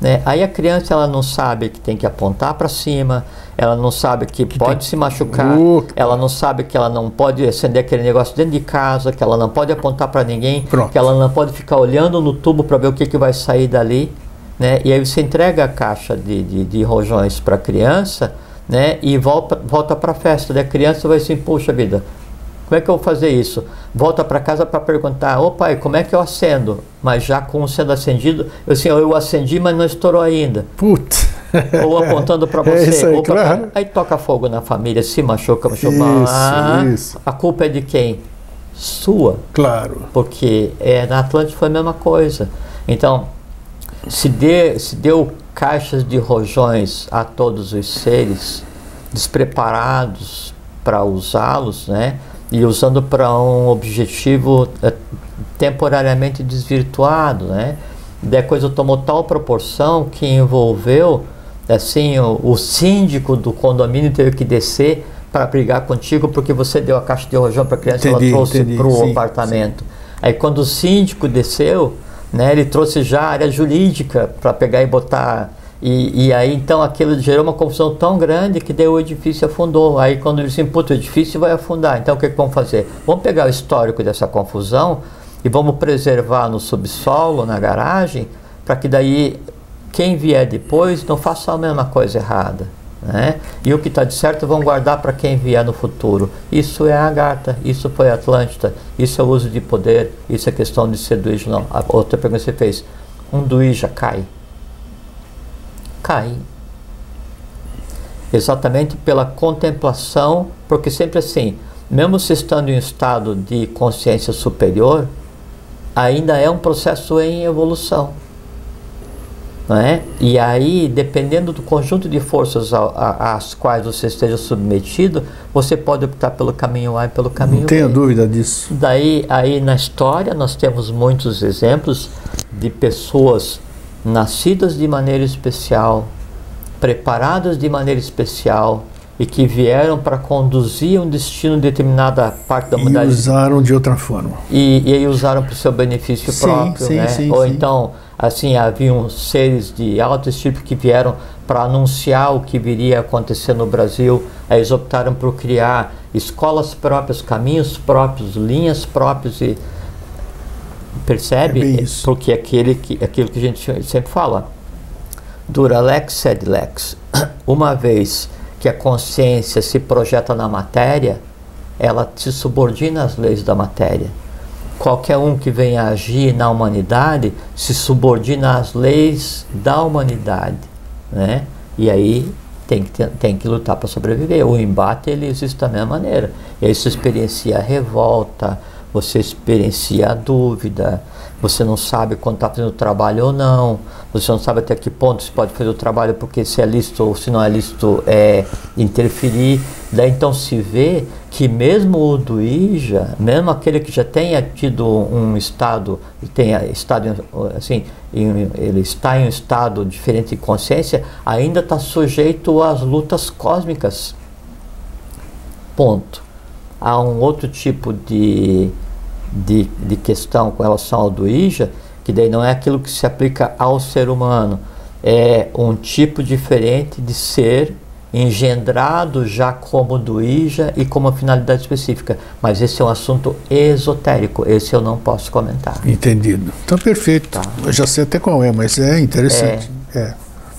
Né? Aí a criança ela não sabe que tem que apontar para cima, ela não sabe que, que pode tem... se machucar, uh, ela não sabe que ela não pode acender aquele negócio dentro de casa, que ela não pode apontar para ninguém, Pronto. que ela não pode ficar olhando no tubo para ver o que, que vai sair dali. Né? E aí você entrega a caixa de, de, de rojões para a criança né? e volta, volta para a festa. Daí a criança vai assim, puxa vida, como é que eu vou fazer isso? Volta para casa para perguntar, ô pai, como é que eu acendo? Mas já com sendo acendido, eu assim, eu acendi, mas não estourou ainda. Putz. Ou apontando para [LAUGHS] é você. É aí, claro. aí toca fogo na família, se machuca, machuca. Isso, ah, isso. A culpa é de quem? Sua. Claro. Porque é, na Atlântica foi a mesma coisa. Então, se, dê, se deu caixas de rojões a todos os seres despreparados para usá-los, né? E usando para um objetivo é, temporariamente desvirtuado, né? Daí a coisa tomou tal proporção que envolveu assim, o, o síndico do condomínio teve que descer para brigar contigo porque você deu a caixa de rojão para a criança e ela trouxe para o apartamento. Sim. Aí quando o síndico desceu, né, ele trouxe já a área jurídica para pegar e botar. E, e, aí então aquilo gerou uma confusão tão grande que daí o edifício afundou. Aí quando ele disse, puta, o edifício vai afundar. Então o que, que vamos fazer? Vamos pegar o histórico dessa confusão e vamos preservar no subsolo, na garagem, para que daí quem vier depois não faça a mesma coisa errada. Né? E o que está de certo vão guardar para quem vier no futuro. Isso é a Agartha, isso foi a Atlântida, isso é o uso de poder, isso é questão de ser duíja. Não, a outra pergunta que você fez, um duíja cai? Cai. Exatamente pela contemplação, porque sempre assim, mesmo se estando em estado de consciência superior, ainda é um processo em evolução. É? E aí, dependendo do conjunto de forças às quais você esteja submetido, você pode optar pelo caminho A e pelo caminho Não B. dúvida disso. Daí, aí na história, nós temos muitos exemplos de pessoas nascidas de maneira especial, preparadas de maneira especial, e que vieram para conduzir um destino em determinada parte da humanidade. E usaram de outra forma. E, e aí usaram para o seu benefício sim, próprio, sim, né? Sim, Ou então, assim, haviam seres de alto tipo que vieram para anunciar o que viria a acontecer no Brasil. Aí eles optaram por criar escolas próprias, caminhos próprios, linhas próprias e percebe? É Porque aquele que, aquilo que a gente sempre fala, dura lex sed lex. [COUGHS] Uma vez que a consciência se projeta na matéria, ela se subordina às leis da matéria. Qualquer um que venha agir na humanidade se subordina às leis da humanidade, né? E aí tem que, tem que lutar para sobreviver. O embate ele existe da mesma maneira. E aí você experiencia a revolta, você experiencia a dúvida, você não sabe quando está fazendo o trabalho ou não, você não sabe até que ponto você pode fazer o trabalho porque se é lícito ou se não é lícito é interferir. Daí então se vê que mesmo o do IJA, mesmo aquele que já tenha tido um estado, tenha estado assim, ele está em um estado diferente de consciência, ainda está sujeito às lutas cósmicas. Ponto. Há um outro tipo de de, de questão com relação ao do IJA, que daí não é aquilo que se aplica ao ser humano, é um tipo diferente de ser engendrado já como do IJA e com uma finalidade específica. Mas esse é um assunto esotérico, esse eu não posso comentar. Entendido. Então, perfeito. Tá. Eu já sei até qual é, mas é interessante. É. é.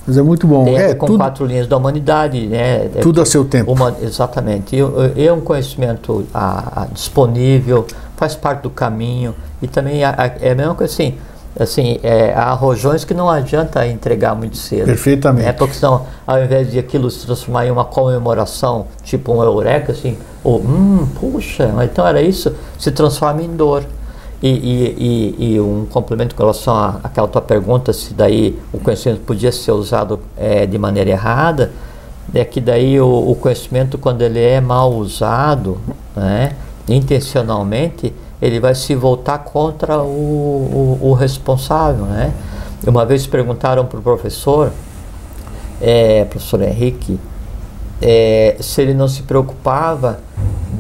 Mas é muito bom. Tem é, com tudo, quatro linhas da humanidade, né? É tudo a seu tempo. Uma, exatamente. E é um conhecimento a, a, disponível, faz parte do caminho. E também a, é a mesma coisa assim. Assim, é, há rojões que não adianta entregar muito cedo. Perfeitamente. É porque senão, ao invés de aquilo se transformar em uma comemoração, tipo um eureka, assim, ou, hum, puxa, então era isso, se transforma em dor. E, e, e, e, um complemento com relação àquela tua pergunta, se daí o conhecimento podia ser usado é, de maneira errada, é que daí o, o, conhecimento, quando ele é mal usado, né, intencionalmente, ele vai se voltar contra o, o, o responsável. Né? Uma vez perguntaram para o professor, é, professor Henrique, é, se ele não se preocupava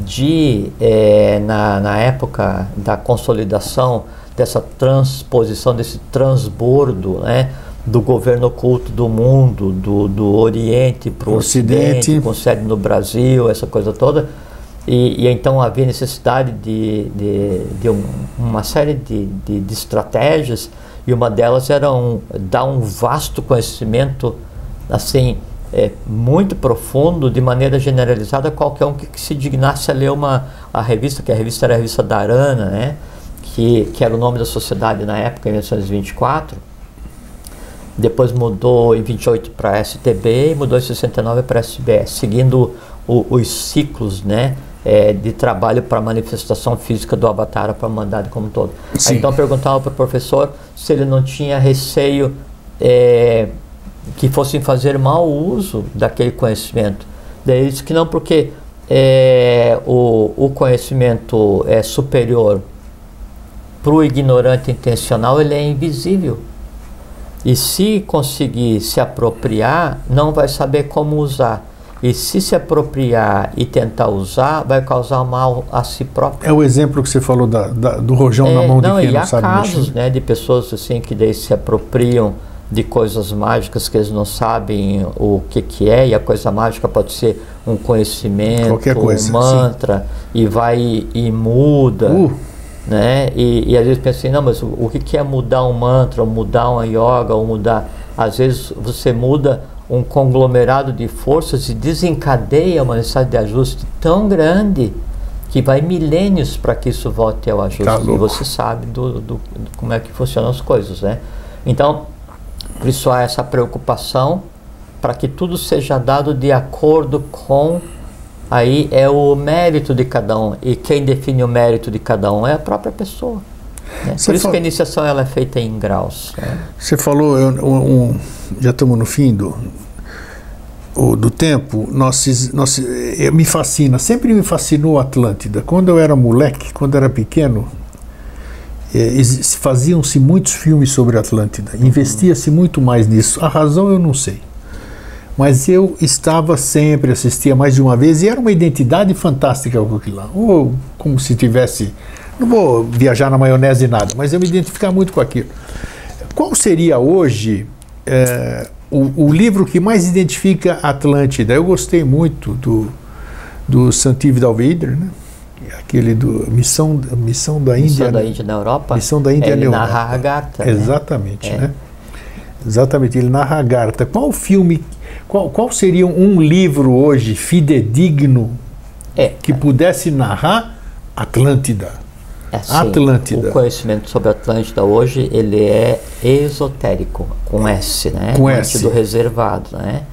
de, é, na, na época da consolidação dessa transposição, desse transbordo, né, do governo oculto do mundo, do, do Oriente para o Ocidente, Ocidente, com sede no Brasil, essa coisa toda. E, e então havia necessidade de, de, de um, uma série de, de, de, estratégias, e uma delas era um, dar um vasto conhecimento assim é, muito profundo, de maneira generalizada, qualquer um que, que, se dignasse a ler uma, a revista, que a revista era a revista Darana, né? que, que era o nome da sociedade na época, em 1924. Depois mudou em 28 para STB e mudou em 69 para SBS, seguindo o, os ciclos né, é, de trabalho para manifestação física do Avatar para a humanidade como um todo. Aí, então perguntava para o professor se ele não tinha receio é, que fossem fazer mau uso daquele conhecimento. Daí ele disse que não, porque é, o, o conhecimento é superior para o ignorante intencional, ele é invisível. E se conseguir se apropriar, não vai saber como usar. E se se apropriar e tentar usar, vai causar mal a si próprio. É o exemplo que você falou da, da, do rojão é, na mão não, de quem não sabe casos, né, de pessoas assim que daí se apropriam de coisas mágicas que eles não sabem o que, que é, e a coisa mágica pode ser um conhecimento, coisa, um mantra, sim. e vai e, e muda. Uh. Né? E, e, às vezes pensa assim, não, mas o, o que, que é mudar um mantra, ou mudar uma yoga, ou mudar. Às vezes você muda um conglomerado de forças e desencadeia uma necessidade de ajuste tão grande que vai milênios para que isso volte ao ajuste. Tá e você sabe do, do, do, como é que funcionam as coisas, né? Então, por isso há essa preocupação para que tudo seja dado de acordo com aí é o mérito de cada um e quem define o mérito de cada um é a própria pessoa. Né? Por isso que a iniciação ela é feita em graus. Né? Você falou, eu, um, já estamos no fim do, o, do tempo, nós, nós, me fascina, sempre me fascinou a Atlântida. Quando eu era moleque, quando eu era pequeno, é, faziam-se muitos filmes sobre a Atlântida, uhum. investia-se muito mais nisso. A razão eu não sei. Mas eu estava sempre, assistia mais de uma vez, e era uma identidade fantástica com aquilo lá. Ou como se tivesse. Não vou viajar na maionese nada, mas eu me identificava muito com aquilo. Qual seria hoje é, o, o, livro que mais identifica a Atlântida? Eu gostei muito do, do Santiv Dalveder, né? aquele do Missão, Missão da Índia. Missão da Índia na Europa? Missão da Índia é, ele na Europa. narra Agartha. Né? Exatamente, é. né? Exatamente, ele narra Agartha. Qual filme, qual, qual seria um livro hoje fidedigno é, que pudesse narrar Atlântida? É, Atlântida. O conhecimento sobre Atlântida hoje ele é esotérico, com S, né? Com S. do reservado, né?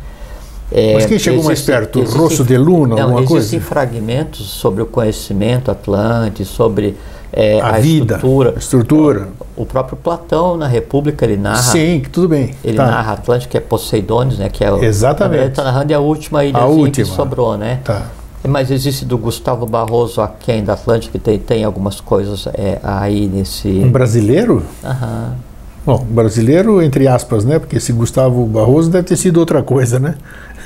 É, Mas quem chegou existe, mais perto? Existe, Rosso de Luna, não, alguma existem coisa? fragmentos sobre o conhecimento Atlante, sobre é, a, a, vida, estrutura. A estrutura. O, o, próprio Platão na República ele narra. Sim, tudo bem. Ele tá. narra Atlântico, que é Poseidones, né? Que é Exatamente. Ele está narrando é a última ilha que sobrou, né? Tá. Mas existe do Gustavo Barroso Aquém da Atlântica, que tem, tem algumas coisas é, aí nesse. Um brasileiro? Aham. Bom, brasileiro, entre aspas, né? Porque esse Gustavo Barroso deve ter sido outra coisa, né?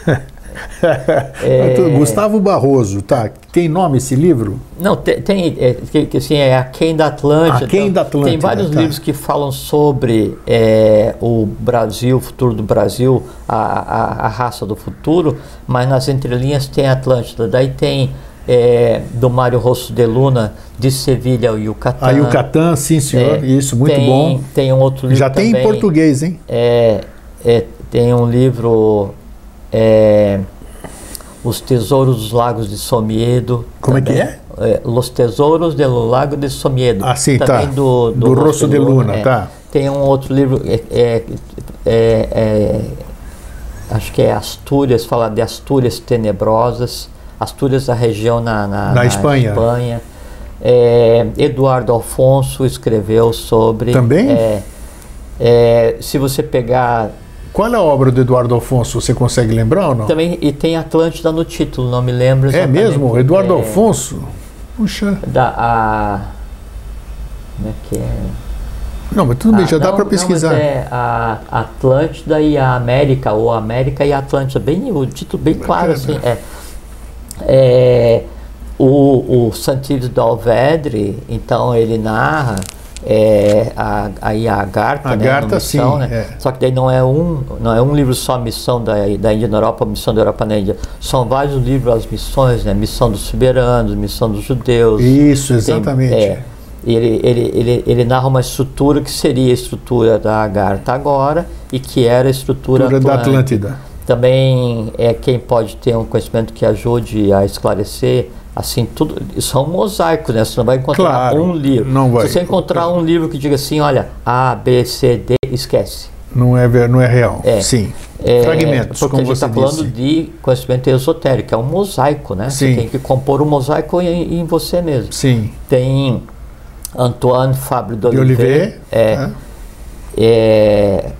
[LAUGHS] [LAUGHS] é... Gustavo Barroso, tá? Tem nome esse livro? Não, tem, tem é, que, assim, é Aquém da Atlântida. Aquém da Atlântida. Tem vários tá. livros que falam sobre é, o Brasil, o futuro do Brasil, a, a, a, raça do futuro, mas nas entrelinhas tem Atlântida. Daí tem é, do Mário Rosso de Luna, de Sevilha ao Yucatán. A Yucatán, sim senhor, é, isso, muito tem, bom. Tem um outro livro Já tem também, em português, hein? É, é, tem um livro é, Os Tesouros dos Lagos de Somiedo. Como também, é que é? é? Los Tesouros do Lago de Somiedo. Ah, sim, também tá. Do, do, do Rosso de Luna, é. tá. Tem um outro livro, é, é, é, é, acho que é Astúrias, fala de Astúrias Tenebrosas. Astúrias da região na, na, na, na Espanha. Espanha. É, Eduardo Alfonso escreveu sobre. Também? É, é, se você pegar qual é a obra do Eduardo Alfonso? Você consegue lembrar ou não? Também, e tem Atlântida no título, não me lembro é mesmo? Eduardo é, Alfonso? Puxa. Da, a, como é que é? Não, mas tudo bem, já não, dá para pesquisar. Não, é a Atlântida e a América, ou América e Atlântida, bem, o título bem claro, assim. É, é, o, o Santiago do Alvedre, então ele narra é, a, aí a Agartha, a né, Agartha, missão, sim, né? É. Só que daí não é um, não é um livro só missão da, da Índia na Europa, missão da Europa na Índia. São vários livros as missões, né? Missão dos soberanos, missão dos judeus. Isso, exatamente. Tem, é, ele, ele, ele, ele narra uma estrutura que seria a estrutura da Agartha agora e que era a estrutura, estrutura da Atlântida. Também é quem pode ter um conhecimento que ajude a esclarecer assim, tudo, isso é um mosaico, né? Você não vai encontrar claro, um livro. Não vai. Se você encontrar um livro que diga assim, olha, A, B, C, D, esquece. Não é, não é real. É. Sim. É, Fragmentos, porque como a gente está falando de conhecimento esotérico, é um mosaico, né? Sim. Você tem que compor um mosaico em, em você mesmo. Sim. Tem Antoine Fabre de Olivier. É, é. é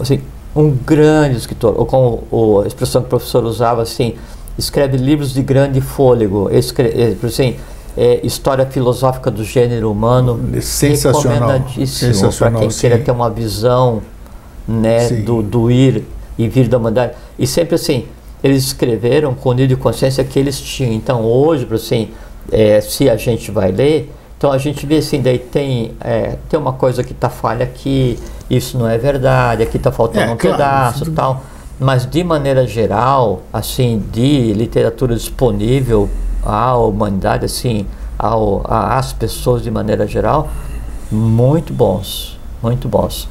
assim, um grande escritor, ou como a expressão que o professor usava, assim, escreve livros de grande fôlego, escreve, assim, é, História Filosófica do Gênero Humano, sensacional, recomendadíssimo para quem sim. queira ter uma visão né, do, do ir e vir da humanidade. E sempre assim, eles escreveram com o nível de consciência que eles tinham. Então hoje, assim, é, se a gente vai ler, então a gente vê assim, daí tem, é, tem uma coisa que está falha aqui, isso não é verdade, aqui está faltando é, um claro, pedaço tal. Mas de maneira geral, assim, de literatura disponível à humanidade, assim, ao, às pessoas de maneira geral, muito bons, muito bons.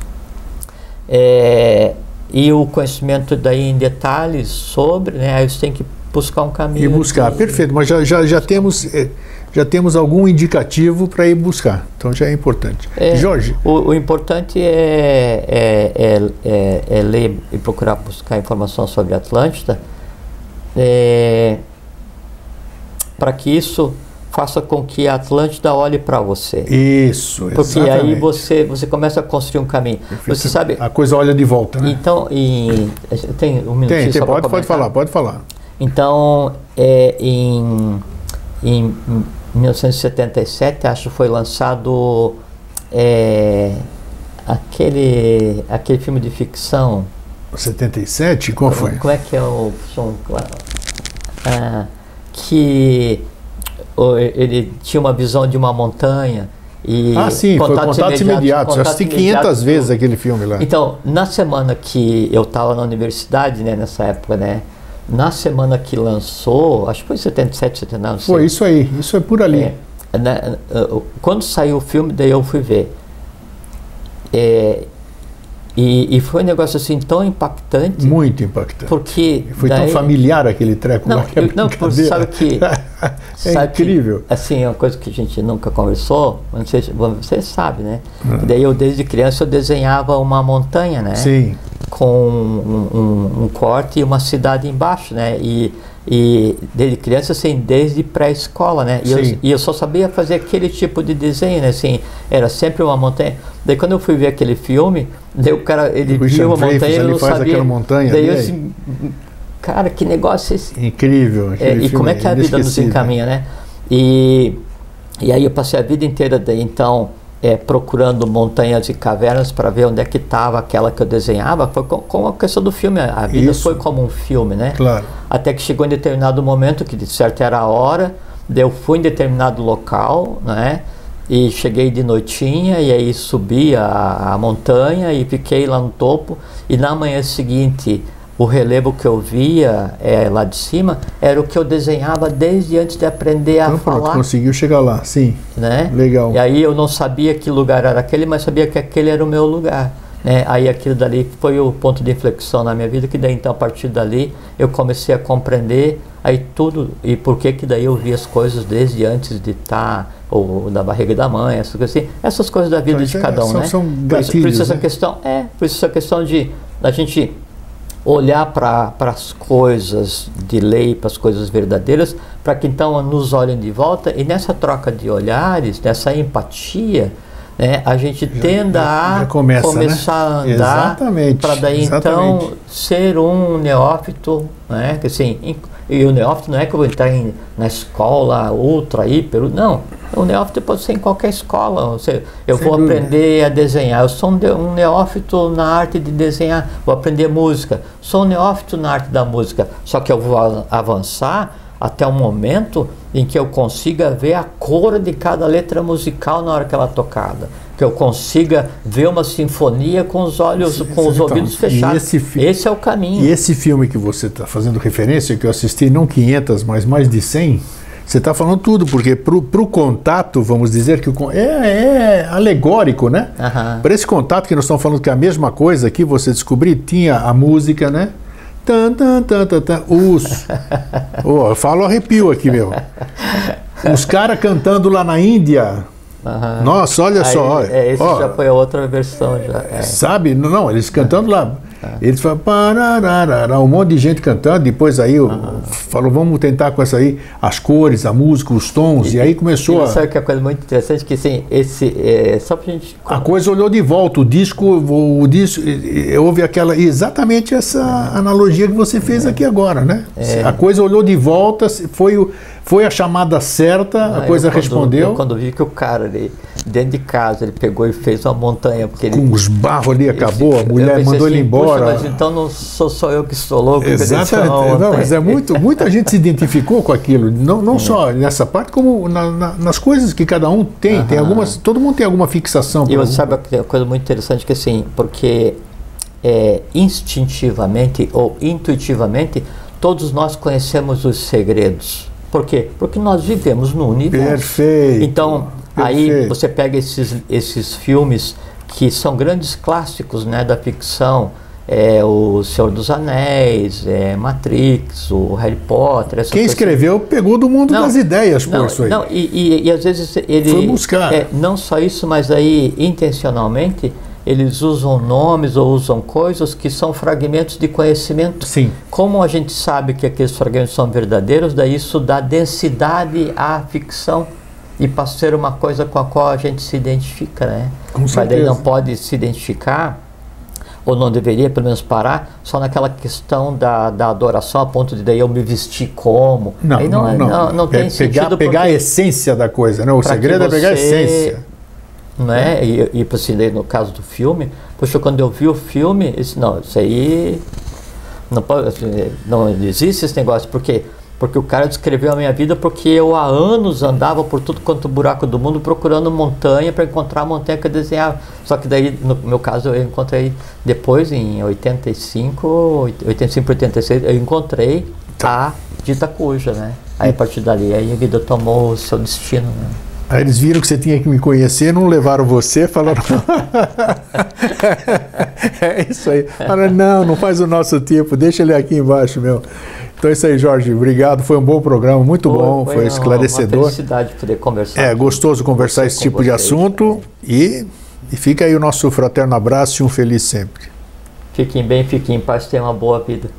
É, e o conhecimento daí em detalhes sobre, né, aí você tem que buscar um caminho. E buscar, de... perfeito, mas já, já, já temos é, já temos algum indicativo para ir buscar. Então já é importante. É, Jorge. O, o importante é, é, é, é, é ler e procurar buscar informação sobre Atlântida é, para que isso faça com que a Atlântida olhe para você. Isso, Porque exatamente. aí você, você começa a construir um caminho. Você sabe, a coisa olha de volta, né? Então, em, tem um minutinho tem, tem, pode, pode falar, pode falar. Então, é, em, em 1977, acho que foi lançado é, aquele, aquele filme de ficção. 77? Qual foi? Como é que é o som? Ah, que ele tinha uma visão de uma montanha. E ah, sim, contatos foi Contatos Imediatos. imediatos. Eu assisti 500 vezes aquele filme lá. Então, na semana que eu estava na universidade, né, nessa época, né, na semana que lançou, acho que foi 77, 79, Foi sei. isso aí, isso é por ali. É, né, quando saiu o filme, daí eu fui ver. É, e, e, foi um negócio assim tão impactante. Muito impactante. Porque. Foi daí, tão familiar aquele treco não, lá que é Não, porque sabe que. [LAUGHS] é sabe incrível. Que, assim, é uma coisa que a gente nunca conversou, não sei se você sabe, né? Hum. Daí eu, desde criança, eu desenhava uma montanha, né? Sim com um, um, um, corte e uma cidade embaixo, né? E, e desde criança, assim, desde pré-escola, né? E eu, e eu, só sabia fazer aquele tipo de desenho, né? Assim, era sempre uma montanha. Daí quando eu fui ver aquele filme, daí o cara, ele viu uma montanha e eu não sabia. Montanha, daí eu assim, cara, que negócio é esse? Incrível. É, e como é que a vida nos encaminha, né? E, e aí eu passei a vida inteira daí, então é, procurando montanhas e cavernas para ver onde é que estava aquela que eu desenhava, foi com, com, a questão do filme. A vida Isso. foi como um filme, né? Claro. Até que chegou em determinado momento, que de certo era a hora, eu fui em determinado local, né? E cheguei de noitinha e aí subi a, a montanha e fiquei lá no topo. E na manhã seguinte o relevo que eu via é, lá de cima era o que eu desenhava desde antes de aprender a então, falar. Pronto, conseguiu chegar lá, sim. Né? Legal. E aí eu não sabia que lugar era aquele, mas sabia que aquele era o meu lugar. Né? Aí aquilo dali foi o ponto de inflexão na minha vida, que daí então a partir dali eu comecei a compreender aí tudo e por que que daí eu vi as coisas desde antes de estar tá, ou da barriga da mãe, essas coisas assim, essas coisas da vida de é, cada um, são, né? São gatilhos, por isso, por isso essa né? questão é, por isso essa questão de a gente olhar para as coisas de lei, para as coisas verdadeiras, para que então nos olhem de volta. E nessa troca de olhares, nessa empatia, né, a gente já, tenda já, já a começa, começar né? a andar para daí então, exatamente. então ser um neófito, né, que assim, e o neófito não é que eu vou entrar em, na escola ultra, hiper, não. O neófito pode ser em qualquer escola. Você, eu Sem vou dúvida. aprender a desenhar. Eu sou um, neófito na arte de desenhar. Vou aprender música. Sou um neófito na arte da música. Só que eu vou avançar até o momento em que eu consiga ver a cor de cada letra musical na hora que ela é tocada que eu consiga ver uma sinfonia com os olhos, com os então, ouvidos fechados. Esse, esse, é o caminho. E esse filme que você está fazendo referência, que eu assisti não 500, mas mais de 100, você está falando tudo, porque para o contato, vamos dizer que o, é, é alegórico, né? Uhum. Para esse contato que nós estamos falando que é a mesma coisa aqui, você descobrir, tinha a música, né? Tan, tan, tan, tan, tan, os. [LAUGHS] oh, eu falo arrepio aqui, meu. Os caras cantando lá na Índia, Uhum. Nossa, olha Aí, só. É, esse ó, já foi a outra versão. Já, é. Sabe? Não, eles cantando lá. É. Eles falam, um monte de gente cantando, depois aí uhum. falou, vamos tentar com essa aí, as cores, a música, os tons, e, e aí começou e a... Sabe que é a coisa muito interessante, que assim, esse, é, só pra gente... A coisa olhou de volta, o disco, o, disco, houve aquela, exatamente essa analogia que você fez aqui agora, né? É. A coisa olhou de volta, foi o foi a chamada certa, a Ah, coisa eu quando- respondeu. eu quando vi que o cara ali, dentro de casa, ele pegou e fez uma montanha, porque ele. Com os barros ali, acabou, a mulher mandou ele assim, "Puxa, embora. mas então não sou só eu que estou louco. Exatamente. Não, montanha." mas é muito, muita gente se identificou com aquilo, não, não só nessa parte, como na- na- nas coisas que cada um tem. Tem algumas, todo mundo tem alguma fixação. E você algum- sabe uma coisa muito interessante que assim, porque é, instintivamente ou intuitivamente todos nós conhecemos os segredos. Por quê? Porque nós vivemos no universo. Perfeito. Então, aí Perfeito. você pega esses, esses filmes que são grandes clássicos né, da ficção, é, o Senhor dos Anéis, é, Matrix, o Harry Potter. Quem escreveu pegou do mundo Não, das ideias, por Não, isso aí. não e, e- e às vezes ele. Foi buscar. é, não só isso, mas aí intencionalmente eles usam nomes ou usam coisas que são fragmentos de conhecimento. Sim. Como a gente sabe que aqueles fragmentos são verdadeiros, daí isso dá densidade à ficção e passa a ser uma coisa com a qual a gente se identifica, né? Com Mas daí não pode se identificar ou não deveria pelo menos parar só naquela questão da, da adoração a ponto de daí eu me vestir como Não, Aí não, é- não. não tem É sentido pegar, pegar a porque- essência da coisa, né? O segredo é pegar a essência. Não é? E, e assim, no caso do filme, poxa, quando eu vi o filme, disse, não, isso aí não pode, assim, não existe esse negócio, por quê? Porque o cara descreveu a minha vida porque eu há anos andava por tudo quanto buraco do mundo procurando montanha para encontrar a montanha que eu desenhava. Só que daí, no meu caso, eu encontrei depois, em 85, 85 para 86, eu encontrei a dita cuja, né? Aí a partir dali, aí a vida tomou o seu destino, né? Aí eles viram que você tinha que me conhecer, não levaram você, falaram. [LAUGHS] é isso aí. Falaram, não, não faz o nosso tipo, deixa ele aqui embaixo, meu. Então é isso aí, Jorge. Obrigado. Foi um bom programa, muito bom, foi, uma- esclarecedor. Uma felicidade poder conversar. É gostoso conversar esse tipo de assunto. E, e fica aí o nosso fraterno abraço e um feliz sempre. Fiquem bem, fiquem em paz, tenham uma boa vida.